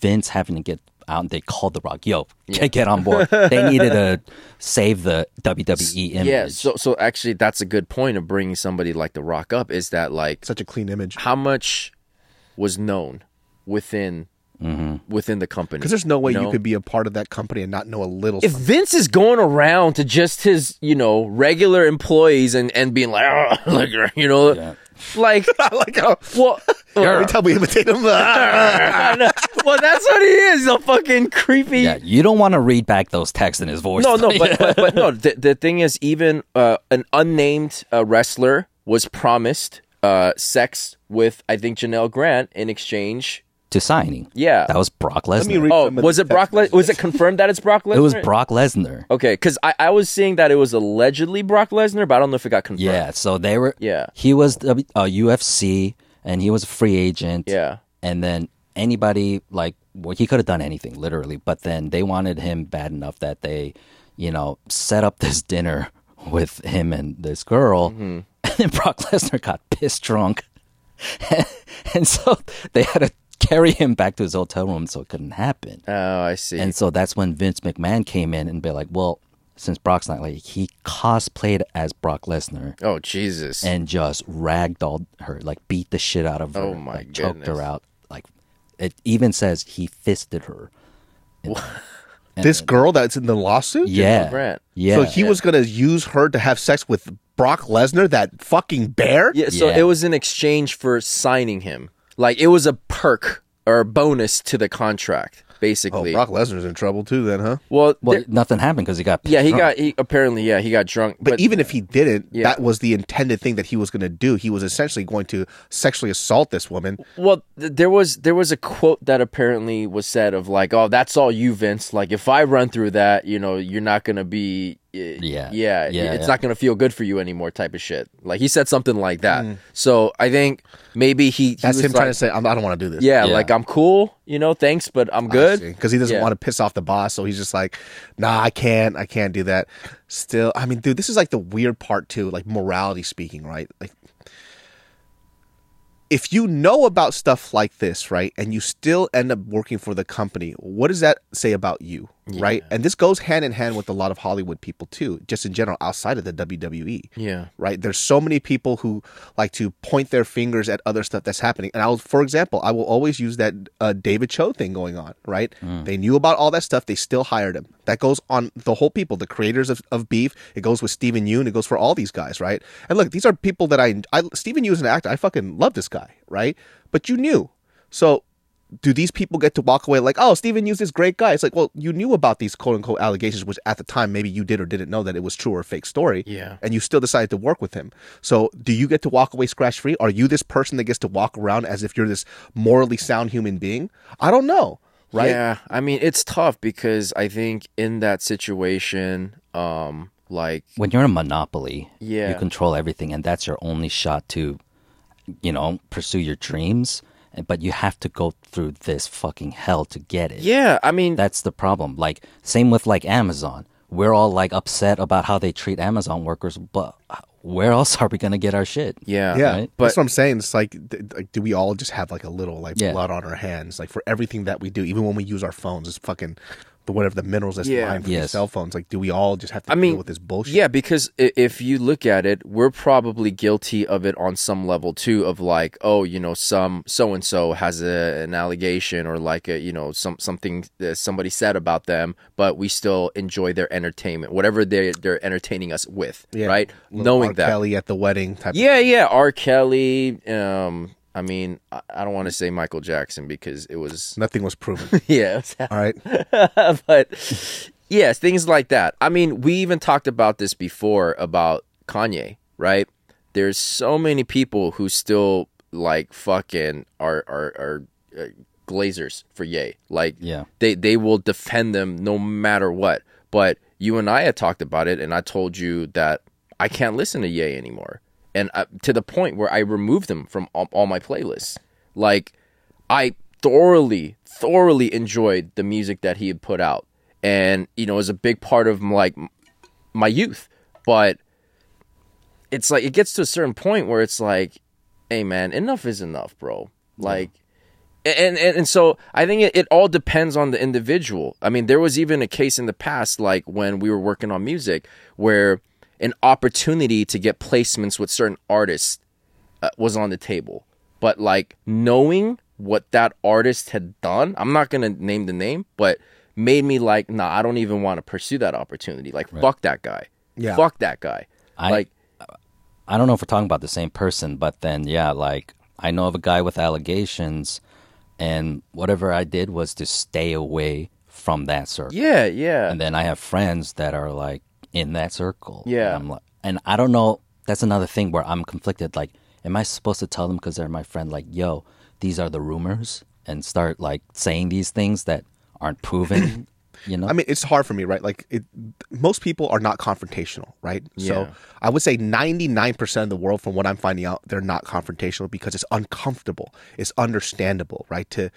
Vince having to get out. and They called The Rock, "Yo, get, get on board." they needed to save the WWE image. Yeah, so so actually, that's a good point of bringing somebody like The Rock up. Is that like such a clean image. how much was known within within the company? Because there's no way you, know? could be a part of that company and not know a little. if something. Vince is going around to just his, you know, regular employees and, and being like, "Ah," like, you know, like, like how well, every time we imitate him. I know. well, that's what he is, a fucking creepy. Yeah, you don't want to read back those texts in his voice. No, no, but, but, but no, the, the thing is, even uh, an unnamed uh, wrestler was promised uh, sex with, I think, Janelle Grant in exchange. To signing. Yeah. that was Brock Lesnar. Oh, was it Brock? Le- was it confirmed that it's Brock Lesnar? it was Brock Lesnar. Okay, because I, I was seeing that it was allegedly Brock Lesnar, but I don't know if it got confirmed. Yeah, so they were. Yeah. he was a, uh, UFC, and he was a free agent. Yeah. and then anybody like well, he could have done anything literally, but then they wanted him bad enough that they, you know, set up this dinner with him and this girl, Mm-hmm. and then Brock Lesnar got pissed drunk, and so they had to carry him back to his hotel room so it couldn't happen. Oh, I see. And so that's when Vince McMahon came in and be like, well, since Brock's not like he cosplayed as Brock Lesnar oh, Jesus. and just ragdolled her, like beat the shit out of her, Oh, my like, choked her out. Like it even says he fisted her. this girl that's in the lawsuit. Yeah, yeah. So he was gonna use her to have sex with Brock Lesnar, that fucking bear. yeah, so Yeah. it was in exchange for signing him. Like, it was a perk or a bonus to the contract, Oh, basically. Brock Lesnar's in trouble too, then, huh? well, well, there- nothing happened because he got yeah, he drunk. got, he apparently, yeah, he got drunk. But, even if he didn't, Yeah. that was the intended thing that he was going to do. He was essentially going to sexually assault this woman. Well, th- there was there was a quote that apparently was said of like, "Oh, that's all you, Vince. Like, if I run through that, you know, you're not gonna be, Yeah. yeah, Yeah, it's yeah. not gonna feel good for you anymore." Type of shit. Like he said something like that. Mm. So I think maybe he, he That's was him trying to say, I'm, I don't want to do this. yeah, Yeah. like I'm cool, you know, thanks, but I'm good. because he doesn't Yeah. want to piss off the boss. So he's just like, "Nah, I can't. I can't do that." Still, I mean, dude, this is like the weird part too, like morality speaking, right? Like, if you know about stuff like this, right, and you still end up working for the company, what does that say about you, right? And this goes hand in hand with a lot of Hollywood people too, just in general, outside of the WWE Yeah. right? There's so many people who like to point their fingers at other stuff that's happening. And I'll, for example, I will always use that uh, David Choe thing going on, right? They knew about all that stuff. They still hired him. That goes on the whole people, the creators of, of Beef. It goes with Steven Yeun. It goes for all these guys, right? And look, these are people that I, I Steven Yeun is an actor. I fucking love this guy, right? But you knew. So do these people get to walk away like, oh, Steven Yeun's this great guy? It's like, well, you knew about these quote unquote allegations, which at the time maybe you did or didn't know that it was true or a fake story. Yeah. And you still decided to work with him. So do you get to walk away scratch free? Are you this person that gets to walk around as if you're this morally sound human being? I don't know. Right? Yeah, I mean it's tough because I think in that situation, um, like when you're a monopoly, Yeah. you control everything, and that's your only shot to, you know, pursue your dreams. But you have to go through this fucking hell to get it. yeah, I mean That's the problem. Like same with like Amazon. we're all like upset about how they treat Amazon workers, but where else are we gonna get our shit? Yeah. Yeah, right? But- that's what I'm saying. It's like, th- like, do we all just have like a little like Yeah. blood on our hands, like for everything that we do, even when we use our phones, it's fucking the whatever the minerals that's Yeah. mined from Yes. cell phones. Like, do we all just have to I mean, deal with this bullshit? Yeah, because if you look at it, we're probably guilty of it on some level too. Of like, oh, you know, some so and so has a, an allegation or like a, you know, some something that somebody said about them, but we still enjoy their entertainment, whatever they they're entertaining us with, Yeah. right? Little Knowing R. that, Kelly at the wedding type. yeah, yeah, R. Kelly. Um, I mean, I, I don't want to say Michael Jackson because it was, nothing was proven. yeah, it all right, but yes, things like that. I mean, we even talked about this before about Kanye, right? There's so many people who still like fucking are are are uh, glazers for Ye. Like, Yeah. they they will defend them no matter what. But you and I had talked about it, and I told you that I can't listen to Ye anymore, and uh, to the point where I removed them from all, all my playlists. Like, I thoroughly, thoroughly enjoyed the music that he had put out, and you know, it was a big part of like my youth. But it's like it gets to a certain point where it's like, hey man, enough is enough, bro. Like, and and, and so I think it, it all depends on the individual. I mean, there was even a case in the past, like when we were working on music, where an opportunity to get placements with certain artists uh, was on the table, but like knowing what that artist had done, I'm not gonna name the name, but made me like, nah, I don't even want to pursue that opportunity. Like, fuck that guy. Yeah. Fuck that guy. I- like, I don't know if we're talking about the same person, but then yeah, like I know of a guy with allegations, and whatever I did was to stay away from that circle. yeah, yeah. And then I have friends that are like in that circle. Yeah. And, I'm like, and I don't know. That's another thing where I'm conflicted. Like, am I supposed to tell them because they're my friend? Like, yo, these are the rumors, and start like saying these things that aren't proven. you know. I mean, it's hard for me, right? Like, it, most people are not confrontational, right? Yeah. So I would say 99% of the world, from what I'm finding out, they're not confrontational because it's uncomfortable. It's understandable, right? To,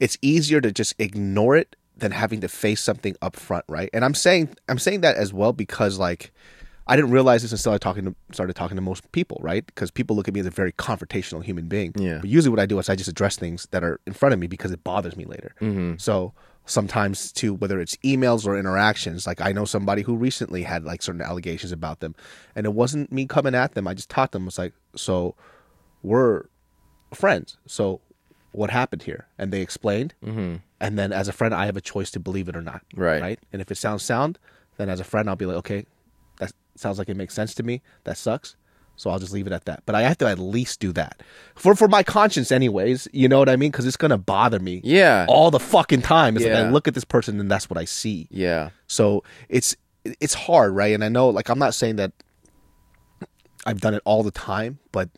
it's easier to just ignore it than having to face something up front, right? And I'm saying, I'm saying that as well because, like, I didn't realize this until I talking to, started talking to most people, right? Because people look at me as a very confrontational human being. Yeah. But usually, what I do is I just address things that are in front of me because it bothers me later. So sometimes, too, whether it's emails or interactions, like I know somebody who recently had like certain allegations about them, and it wasn't me coming at them. I just taught them. It was like, so we're friends. So what happened here? And they explained. Mm-hmm. And then as a friend, I have a choice to believe it or not. Right. Right. And if it sounds sound, then as a friend, I'll be like, okay, that sounds like it makes sense to me. That sucks. So I'll just leave it at that. But I have to at least do that for for my conscience, anyways. You know what I mean? Because it's gonna bother me. Yeah. All the fucking time. It's like Yeah. I look at this person and that's what I see. yeah. So it's it's hard, right? And I know, like, I'm not saying that I've done it all the time, but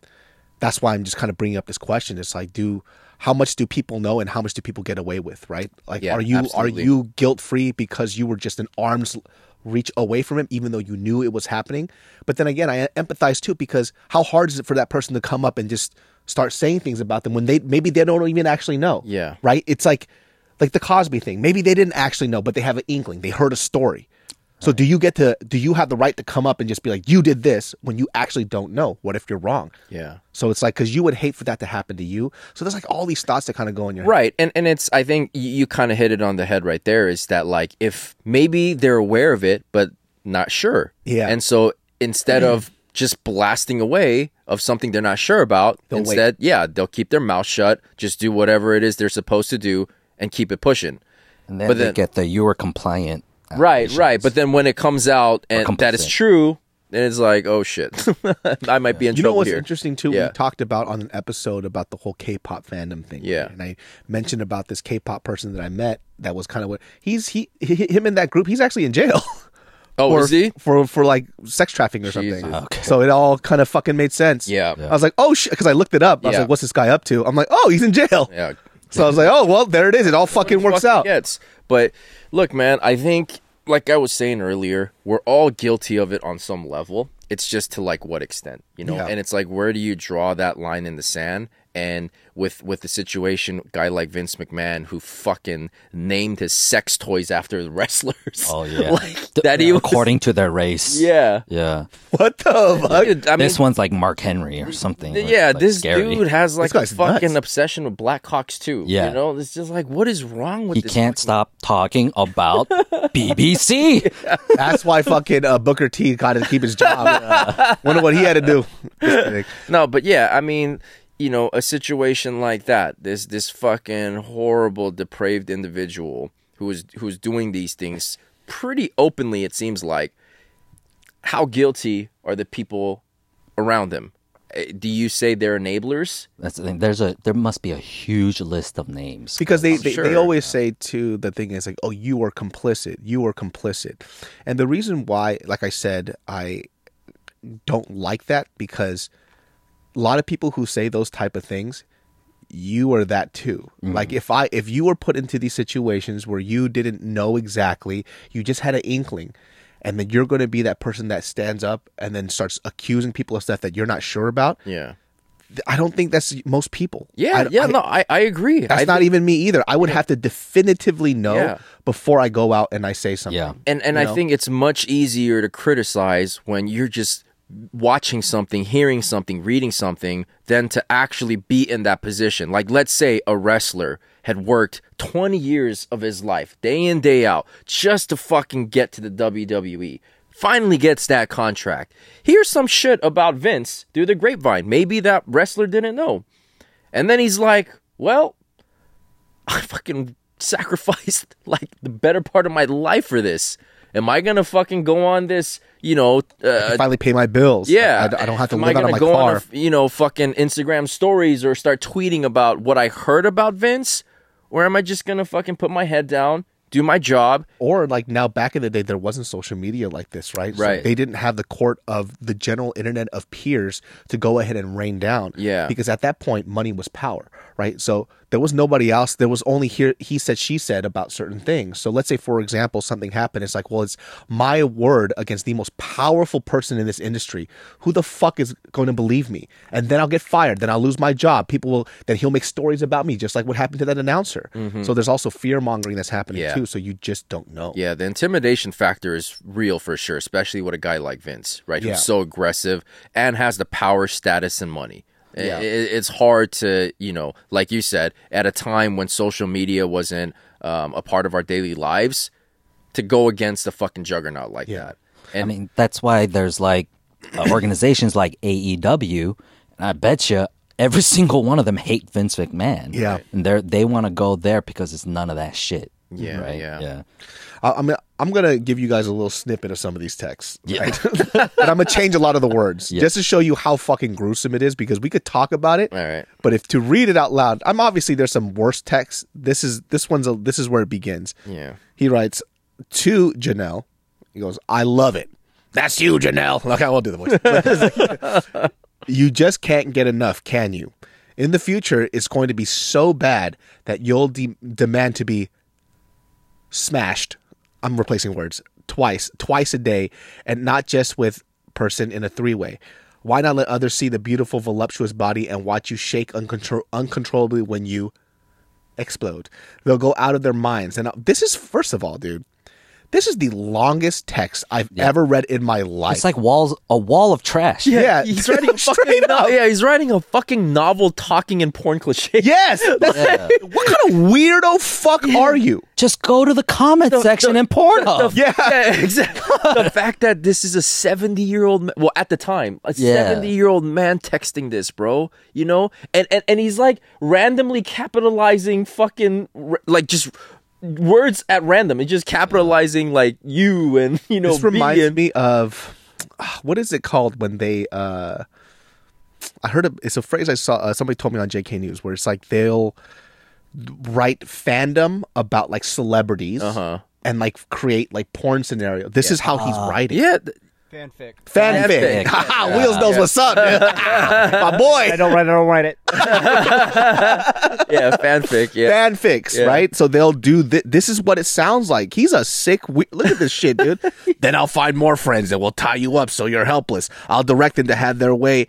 that's why I'm just kind of bringing up this question. It's like, do how much do people know, and how much do people get away with, right? Like, Yeah, are you absolutely. are you guilt free because you were just an arm's reach away from him, even though you knew it was happening? But then again, I empathize too because how hard is it for that person to come up and just start saying things about them when they maybe they don't even actually know? Yeah. right? It's like like the Cosby thing. Maybe they didn't actually know, but they have an inkling. They heard a story. So do you get to do you have the right to come up and just be like you did this when you actually don't know? What if you're wrong? Yeah. So it's like cuz you would hate for that to happen to you. So there's like all these thoughts that kind of go in your head. Right. And and it's I think you, you kind of hit it on the head right there is that like if maybe they're aware of it but not sure. Yeah. And so instead of just blasting away of something they're not sure about, They'll wait. instead, yeah, they'll keep their mouth shut, just do whatever it is they're supposed to do and keep it pushing. and then but they then- get the you are compliant. Right, right. But then when it comes out and that is true, then it's like, oh shit. I might be in trouble. You know trouble what's here. interesting too? Yeah. We talked about on an episode about the whole K-pop fandom thing. Yeah. and I mentioned about this K-pop person that I met. That was kind of what he's he, he him in that group. He's actually in jail. Oh, for, is he? for for like sex trafficking or Jesus. something? Okay. So it all kind of fucking made sense. Yeah. I was like, oh shit, because I looked it up. I was Yeah. like, what's this guy up to? I'm like, oh, he's in jail. Yeah. So I was like, oh well, there it is. It all fucking works fucking out. Gets. But look, man, I think like I was saying earlier, we're all guilty of it on some level. It's just to like what extent, you know? Yeah. And it's like where do you draw that line in the sand? And with with the situation, guy like Vince McMahon who fucking named his sex toys after the wrestlers. Oh yeah, like Th- that. He was, according to their race. yeah. yeah. What the fuck? Dude, I mean, this one's like Mark Henry or something. like- yeah, like this scary. dude has like a fucking nuts. obsession with Black Blackhawks too. Yeah. you know, it's just like, what is wrong with He this? can't fucking- stop talking about BBC. That's why fucking uh, Booker T got to keep his job. Wonder what he had to do. No, but yeah, I mean, you know, a situation like that, this this fucking horrible, depraved individual who is who's doing these things pretty openly, it seems like. How guilty are the people around him? Eh, Do you say they're enablers? That's the thing. There's a there must be a huge list of names. because they, they, they Sure. always say too the thing is like oh you are complicit you are complicit and the reason why like i said i don't like that because a lot of people who say those type of things you are that too mm-hmm. like if i if you were put into these situations where you didn't know exactly you just had an inkling and then you're going to be that person that stands up and then starts accusing people of stuff that you're not sure about Yeah. i don't think that's most people Yeah, I- yeah, I- no, I, I agree. that's I not think- even me either. I would have to definitively know Yeah. before I go out and I say something. Yeah. And and I know? think it's much easier to criticize when you're just watching something, hearing something, reading something than to actually be in that position. Like let's say a wrestler had worked 20 years of his life, day in day out, just to fucking get to the WWE. Finally gets that contract. Here's some shit about Vince through the grapevine. Maybe that wrestler didn't know. And then he's like, "Well, I fucking sacrificed like the better part of my life for this. Am I gonna fucking go on this, you know, uh, finally pay my bills. yeah. I, I don't have to Am live I out of gonna my go car. on, a, you know, fucking Instagram stories or start tweeting about what I heard about Vince? Or am I just gonna fucking put my head down, do my job? or like now, back in the day, there wasn't social media like this, right? So Right. they didn't have the court of the general internet of peers to go ahead and rain down. Yeah. Because at that point, money was power, right? So there was nobody else. There was only here he said, she said about certain things. So let's say, for example, something happened. It's like, well, it's my word against the most powerful person in this industry. Who the fuck is going to believe me? And then I'll get fired. Then I'll lose my job. People will. Then he'll make stories about me, just like what happened to that announcer. So there's also fear mongering that's happening Mm-hmm. Yeah. too. So you just don't know. Yeah, the intimidation factor is real for sure, especially with a guy like Vince, right? Yeah. Who's so aggressive and has the power, status, and money. Yeah. it's hard to, you know, like you said, at a time when social media wasn't um, a part of our daily lives, to go against a fucking juggernaut like Yeah. that. I mean, that's why there's like uh, organizations like AEW, and I bet you every single one of them hate Vince McMahon. Yeah. and they they want to go there because it's none of that shit. Yeah, right? yeah. yeah. I- I'm gonna, I'm gonna give you guys a little snippet of some of these texts, right? but I'm gonna change a lot of the words just to show you how fucking gruesome it is because we could talk about it, All right. but if to read it out loud, I'm obviously there's some worse text. This is this one's a, this is where it begins. Yeah. He writes to Janelle. He goes, "I love it. That's you, Janelle." Okay, I won't do the voice. you just can't get enough, can you? In the future, it's going to be so bad that you'll de- demand to be smashed. I'm replacing words twice, twice a day, and not just with person in a three way. Why not let others see the beautiful, voluptuous body and watch you shake uncontrol- uncontrollably when you explode? They'll go out of their minds. And uh, this is, first of all, dude, this is the longest text I've ever read in my life. It's like walls, a wall of trash. yeah, He's writing a fucking straight no- up. yeah, he's writing a fucking novel talking in porn cliches. Yes. That's- What kind of weirdo fuck are you? Just go to the comment section in Pornhub. Yeah. Yeah, exactly. the fact that this is a 70 year old, well, at the time, a 70 year old man texting this, bro, you know? And, and, and he's like randomly capitalizing fucking, like just words at random. It's just capitalizing like you and, you know, this reminds me. And, me of what is it called when they uh I heard a, it's a phrase I saw uh, somebody told me on JK News where it's like they'll write fandom about like celebrities Uh-huh. and like create like porn scenario. This is how he's writing. yeah. th- Fanfic. Fanfic. Fanfic. Wheels knows what's up. dude. My boy. I don't write. I don't write it. Yeah, fanfic. Yeah. fanfics, Yeah. right? So they'll do thi- this. Is what it sounds like. He's a sick. We- Look at this shit, dude. then I'll find more friends that will tie you up so you're helpless. I'll direct them to have their way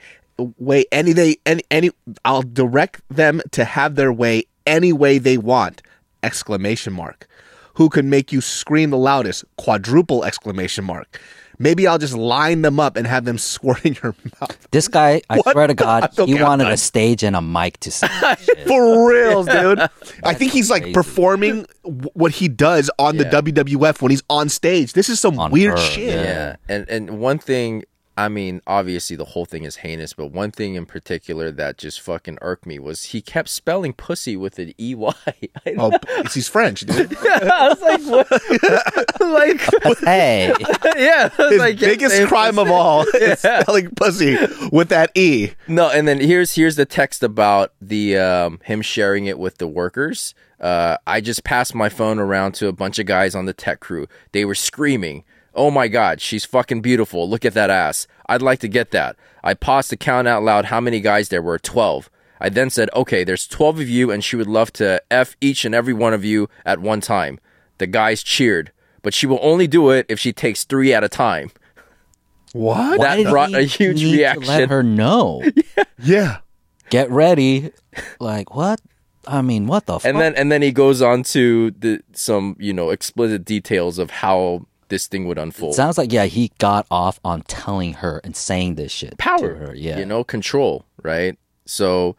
way any they any any I'll direct them to have their way any way they want. Exclamation mark. Who can make you scream the loudest? Quadruple exclamation mark. Maybe I'll just line them up and have them squirt in your mouth. This guy, I What? swear to God, he I'm wanted a stage and a mic to say that shit. For reals, dude. I think he's like crazy. performing what he does on the WWF when he's on stage. This is some On weird her, shit. yeah. Yeah, and and one thing, I mean, obviously the whole thing is heinous, but one thing in particular that just fucking irked me was he kept spelling pussy with an e y. I, Oh, he's French, dude. I was like, what? like, hey, yeah, His like, biggest crime of pussy. all is spelling pussy with that E. No, and then here's here's the text about the um, him sharing it with the workers. Uh, I just passed my phone around to a bunch of guys on the tech crew. They were screaming, "Oh my god, she's fucking beautiful! Look at that ass! I'd like to get that." I paused to count out loud how many guys there were. Twelve. I then said, "Okay, there's twelve of you, and she would love to f each and every one of you at one time." The guys cheered, but she will only do it if she takes three at a time. What? That Why did brought a huge need to reaction. let her know. Yeah. Get ready. Like what? I mean, what the? fuck? and then and then he goes on to the some you know explicit details of how this thing would unfold. sounds like yeah, he got off on telling her and saying this shit Power, to her. Yeah, you know, control, right? So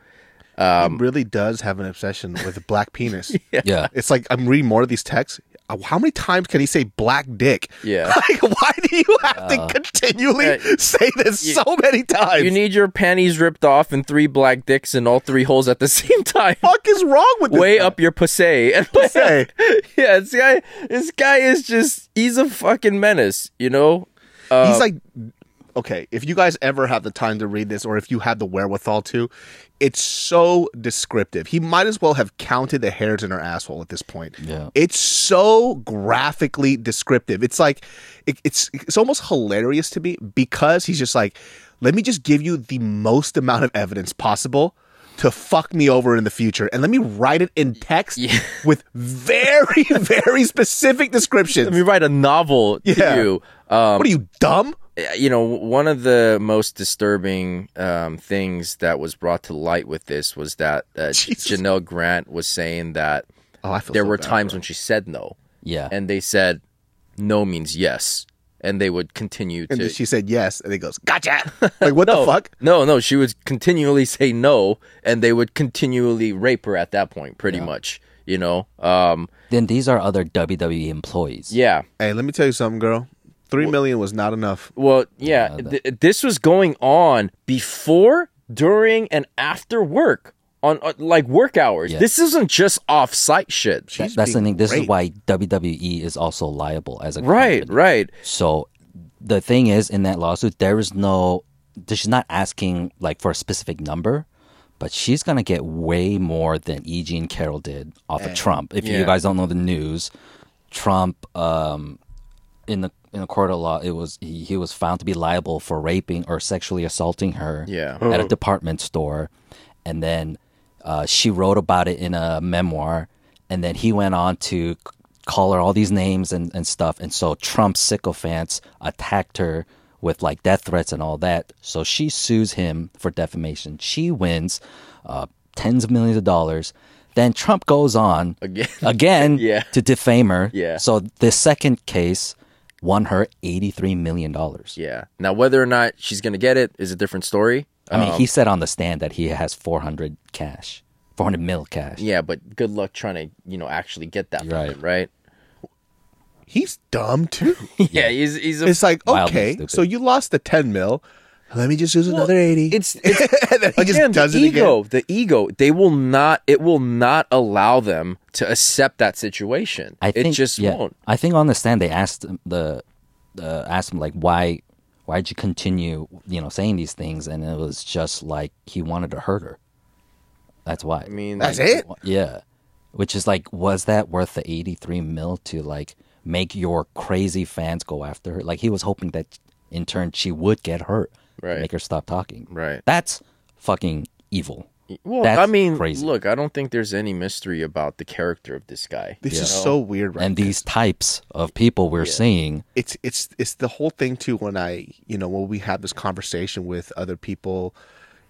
um, he really does have an obsession with black penis. yeah. It's like I'm reading more of these texts. Uh, How many times can he say black dick? Yeah. Like, why do you have to continually Yeah. say this so many times? you need your panties ripped off and three black dicks in all three holes at the same time. fuck is wrong with this Way guy? up your pussy. And Pussy. yeah, this guy this guy is just he's a fucking menace, you know? Uh, He's like, okay, if you guys ever have the time to read this, or if you have the wherewithal to, it's so descriptive. He might as well have counted the hairs in her asshole at this point. Yeah. It's so graphically descriptive. It's like, it, it's it's almost hilarious to me because he's just like, let me just give you the most amount of evidence possible. To fuck me over in the future, and let me write it in text with very, very specific descriptions. let me write a novel to Yeah. you. Um, what are you dumb? You know, one of the most disturbing um, things that was brought to light with this was that uh, Janelle Grant was saying that Oh, there so were bad times her. when she said no, Yeah. and they said no means yes, and they would continue And to. she said yes, and he goes, "Gotcha!" Like what no, the fuck? No, no, she would continually say no, and they would continually rape her at that point, pretty much. You know, um, then these are other WWE employees. yeah. Hey, let me tell you something, girl. Three million was not enough. Well, yeah, th- this was going on before, during, and after work on uh, like work hours. Yeah. This isn't just off-site shit. That- that's the thing. This is why WWE is also liable as a Right, company. right. So the thing is, in that lawsuit, there is no. She's not asking like for a specific number, but she's gonna get way more than E. Jean Carroll did off of Trump. If Yeah. you guys don't know the news, Trump, um, in the in a court of law, it was he, he was found to be liable for raping or sexually assaulting her Yeah. at a department store, and then uh, she wrote about it in a memoir, and then he went on to call her all these names and, and stuff, and so Trump's sycophants attacked her with like death threats and all that. So she sues him for defamation. She wins uh, tens of millions of dollars. Then Trump goes on Again. again Yeah. to defame her. Yeah. So the second case won her eighty three million dollars. Yeah. Now, whether or not she's gonna get it is a different story. I mean, Um, he said on the stand that he has four hundred cash, four hundred mil cash. Yeah, but good luck trying to you know actually get that. from Right. him, right. He's dumb too. Yeah, he's he's a it's like Wildly okay, stupid. so you lost the ten mil. Let me just use another eighty. It's, it's and then he again just does the it ego. again. The ego. They will not. It will not allow them to accept that situation. I think it just yeah, won't. I think on the stand they asked him the uh, asked him like why why'd you continue you know saying these things and it was just like he wanted to hurt her. That's why. I mean, That's like, it. Yeah. Which is like, was that worth the 83 mil to like make your crazy fans go after her? Like he was hoping that in turn she would get hurt. Right. Make her stop talking. Right. That's fucking evil. Well, That's I mean, crazy. look, I don't think there's any mystery about the character of this guy. This you is know? so weird, right? and these types of people we're seeing, it's it's it's the whole thing too when i you know when we have this conversation with other people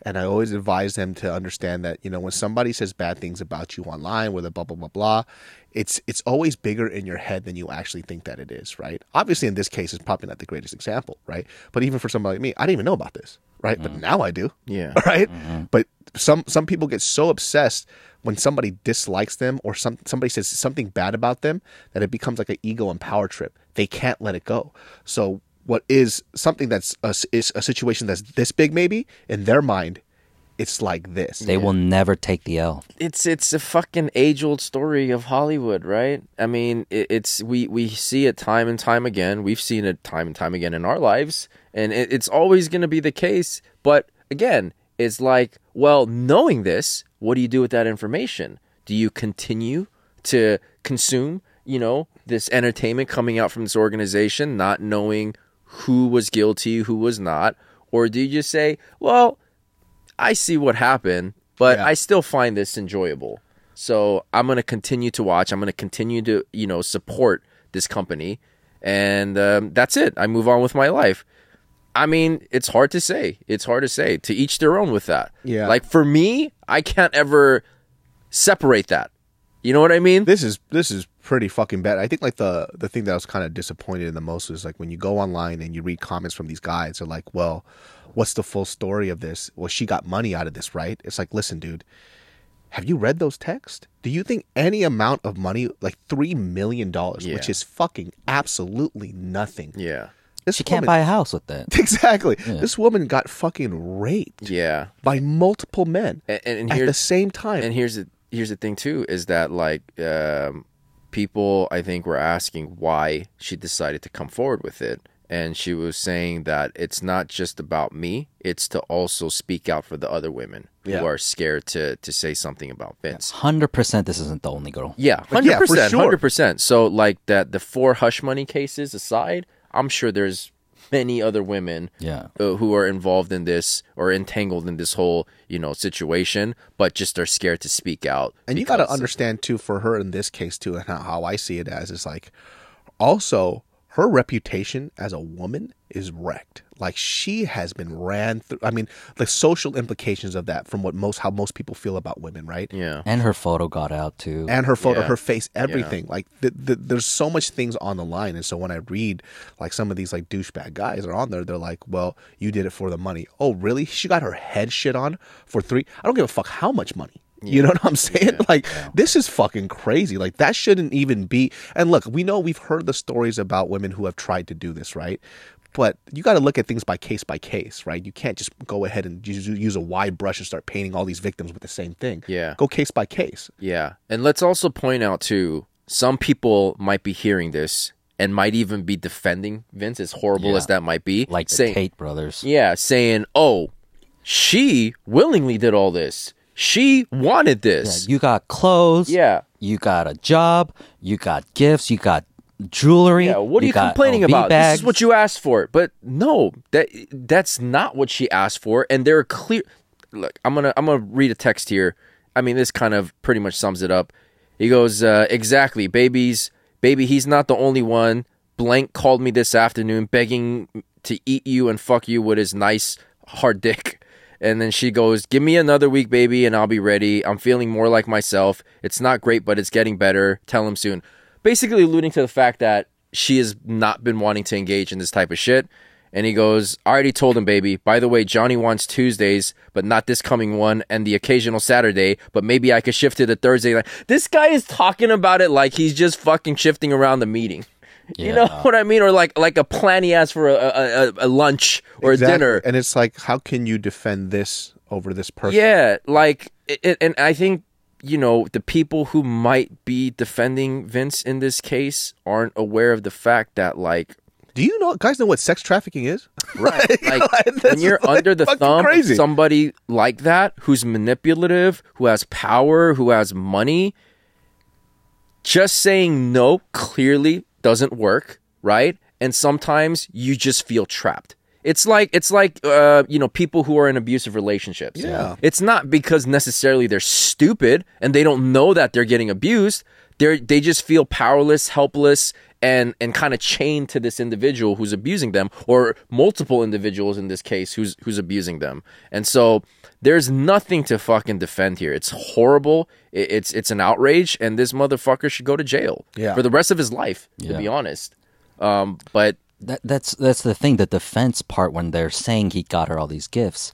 And I always advise them to understand that, you know, when somebody says bad things about you online, with a blah blah blah blah, it's it's always bigger in your head than you actually think that it is, right? Obviously in this case it's probably not the greatest example, right? But even for somebody like me, I didn't even know about this, right? But mm. now I do. Yeah. Right? Mm-hmm. But some some people get so obsessed when somebody dislikes them or some somebody says something bad about them that it becomes like an ego and power trip. They can't let it go. So what is something that's a, is a situation that's this big maybe in their mind it's like this They will never take the L. it's it's a fucking age old story of Hollywood, right? I mean, it, it's we we see it time and time again. We've seen it time and time again in our lives, and it, it's always going to be the case. But again, it's like, well, knowing this, what do you do with that information? Do you continue to consume, you know, this entertainment coming out from this organization, not knowing who was guilty, who was not, or do you just say, well, I see what happened, but Yeah. I still find this enjoyable. So I'm going to continue to watch. I'm going to continue to, you know, support this company. And um, that's it. I move on with my life. I mean, it's hard to say. It's hard to say. To each their own with that. Yeah. Like for me, I can't ever separate that. You know what I mean? this is this is pretty fucking bad. I think like the the thing that I was kind of disappointed in the most is like when you go online and you read comments from these guys, they're like, "Well, what's the full story of this? Well, she got money out of this, right?" It's like, listen, dude, have you read those texts? Do you think any amount of money, like three million dollars, which is fucking absolutely nothing? yeah. This She can't buy a house with that. exactly. This woman got fucking raped Yeah. by multiple men And, and, and at the same time. And here's the here's the thing too is that like um, people I think were asking why she decided to come forward with it, and she was saying that it's not just about me; it's to also speak out for the other women Yeah. who are scared to to say something about Vince. Hundred percent, this isn't the only girl. Yeah, hundred percent, hundred percent. So like that, the four hush money cases aside, I'm sure there's many other women Yeah. uh, who are involved in this or entangled in this whole you know situation, but just are scared to speak out. And you got to understand too, for her in this case too, and how, how I see it as is like, also her reputation as a woman is wrecked. Like she has been ran through. I mean, the social implications of that from what most how most people feel about women, right? Yeah. And her photo got out too. and her photo, Yeah. her face, everything. Like th th there's so much things on the line, and so when I read like some of these like douchebag guys are on there, they're like, "Well, you did it for the money." Oh, really? She got her head shit on for three. I don't give a fuck how much money. You know what I'm saying? Like this is fucking crazy. Like that shouldn't even be. And look, we know we've heard the stories about women who have tried to do this, right? But you got to look at things by case by case, right? You can't just go ahead and use, use a wide brush and start painting all these victims with the same thing. Yeah. Go case by case. Yeah. And let's also point out too, some people might be hearing this and might even be defending Vince as horrible Yeah. as that might be. like the saying, Tate brothers. Yeah, saying, "Oh, she willingly did all this. She wanted Yeah, this." you got clothes. Yeah. You got a job. You got gifts. You got jewelry. Yeah, what are you, got complaining about? This is what you asked for. But no, that that's not what she asked for. And there are clear. Look, I'm gonna I'm gonna read a text here. I mean, this kind of pretty much sums it up. He goes, uh, exactly, babies, baby. He's not the only one. Blank called me this afternoon, begging to eat you and fuck you with his nice hard dick. And then she goes, Give me another week, baby, and I'll be ready. I'm feeling more like myself. It's not great, but it's getting better. Tell him soon. Basically, alluding to the fact that she has not been wanting to engage in this type of shit. And he goes, I already told him, baby. By the way, Johnny wants Tuesdays, but not this coming one, and the occasional Saturday, but maybe I could shift it to Thursday. Like, this guy is talking about it like he's just fucking shifting around the meeting. You know what I mean? Or like like a plan he has for a, a, a, a lunch or Exactly. a dinner. And it's like, how can you defend this over this person? Yeah, like, it, and I think you know the people who might be defending Vince in this case aren't aware of the fact that like Do you know, guys, know what sex trafficking is? right, like That's when you're like under the thumb crazy. of somebody like that who's manipulative, who has power, who has money, just saying no clearly doesn't work, right? And sometimes you just feel trapped. It's like it's like uh, you know people who are in abusive relationships. Yeah. It's not because necessarily they're stupid and they don't know that they're getting abused. They are they just feel powerless, helpless, and and kind of chained to this individual who's abusing them or multiple individuals in this case who's who's abusing them and so there's nothing to fucking defend here it's horrible It- it's it's an outrage and this motherfucker should go to jail Yeah. for the rest of his life to be honest um but that that's that's the thing. The defense part when they're saying he got her all these gifts.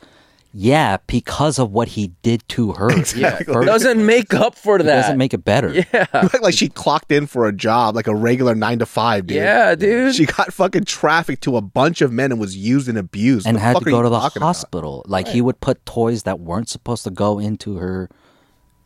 Yeah, because of what he did to her. yeah First- doesn't make up for it that doesn't make it better. yeah like she clocked in for a job, like a regular nine to five, dude. yeah dude She got fucking trafficked to a bunch of men and was used and abused. and The had to go to the talking about? hospital. Like he would put toys that weren't supposed to go into her,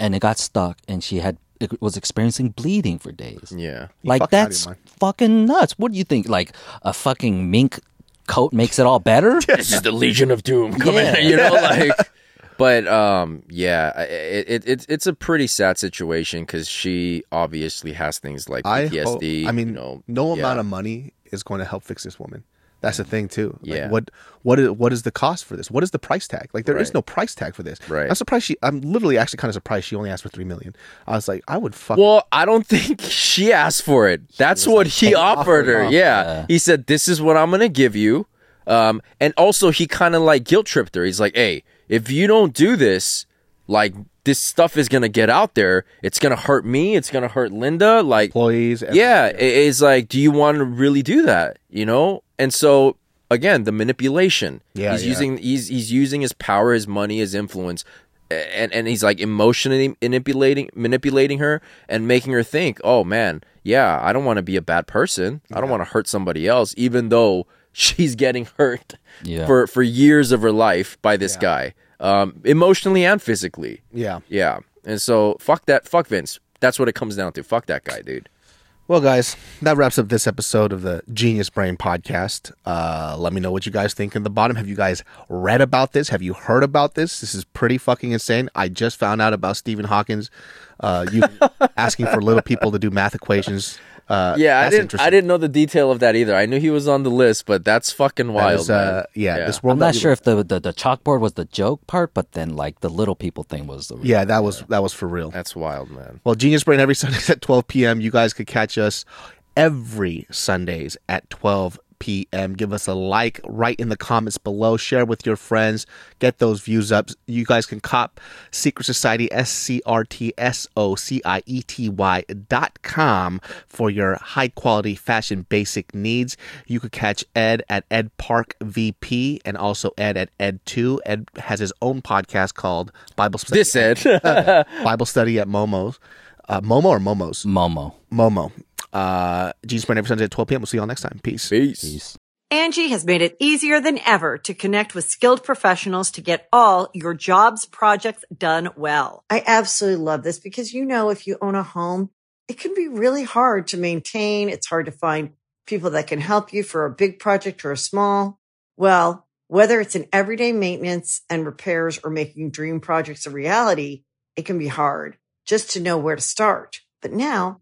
and it got stuck, and she had it was experiencing bleeding for days. yeah Like fucking out of that's your mind. fucking nuts. What do you think? Like a fucking mink coat makes it all better? this is the Legion of Doom coming. Yeah. You know, like. But um, yeah, I- it, it, it it's a pretty sad situation because she obviously has things like I PTSD. hope, I mean, you know, no yeah. amount of money is going to help fix this woman. That's the thing too. Like, Yeah. what what is what is the cost for this? What is the price tag? Like there is Right. no price tag for this. Right. I'm surprised she. I'm literally actually kind of surprised she only asked for three million. I was like, I would fuck. Well, I don't think she asked for it. That's what he he offered her. offered, Yeah. He said, "This is what I'm gonna give you," um, and also he kind of like guilt tripped her. He's like, "Hey, if you don't do this, like this stuff is gonna get out there. It's gonna hurt me. It's gonna hurt Linda. Like, employees. yeah, it- it's like, do you want to really do that? You know? And so again, the manipulation. Yeah, he's yeah. using he's he's using his power, his money, his influence, and and he's like emotionally manipulating manipulating her and making her think, oh man, yeah, I don't want to be a bad person. I don't want to hurt somebody else, even though she's getting hurt Yeah. for for years of her life by this guy, um, emotionally and physically. Yeah. Yeah, and so fuck that, fuck Vince. That's what it comes down to. Fuck that guy, dude. Well, guys, that wraps up this episode of the Genius Brain podcast. Uh, let me know what you guys think in the bottom. Have you guys read about this? Have you heard about this? This is pretty fucking insane. I just found out about Stephen Hawkins. Uh, you asking for little people to do math equations. Uh, Yeah, I didn't. I didn't know the detail of that either. I knew he was on the list, but that's fucking wild. is, uh, man. yeah, this world. I'm not sure if the, the the chalkboard was the joke part, but then like the little people thing was the Yeah, that was that was for real. That's wild, man. Well, Genius Brain every Sunday at 12 p.m. You guys could catch us every Sundays at 12 p.m. Give us a like write in the comments below. Share with your friends. Get those views up. You guys can cop Secret Society, S C R T S O C I E T Y dot com for your high quality fashion basic needs. You could catch Ed at Ed Park VP and also Ed at Ed2. Ed has his own podcast called Bible Study. This Ed. Bible study at Momo's. Uh, Momo or Momo's? Momo. Momo. Uh, Genius Brain every Sunday at 12 p.m. We'll see y'all next time. Peace. Peace. Peace. Angi has made it easier than ever to connect with skilled professionals to get all your jobs projects done well. I absolutely love this because, you know, if you own a home, it can be really hard to maintain. It's hard to find people that can help you for a big project or a small. Well, whether it's in everyday maintenance and repairs or making dream projects a reality, it can be hard just to know where to start. But now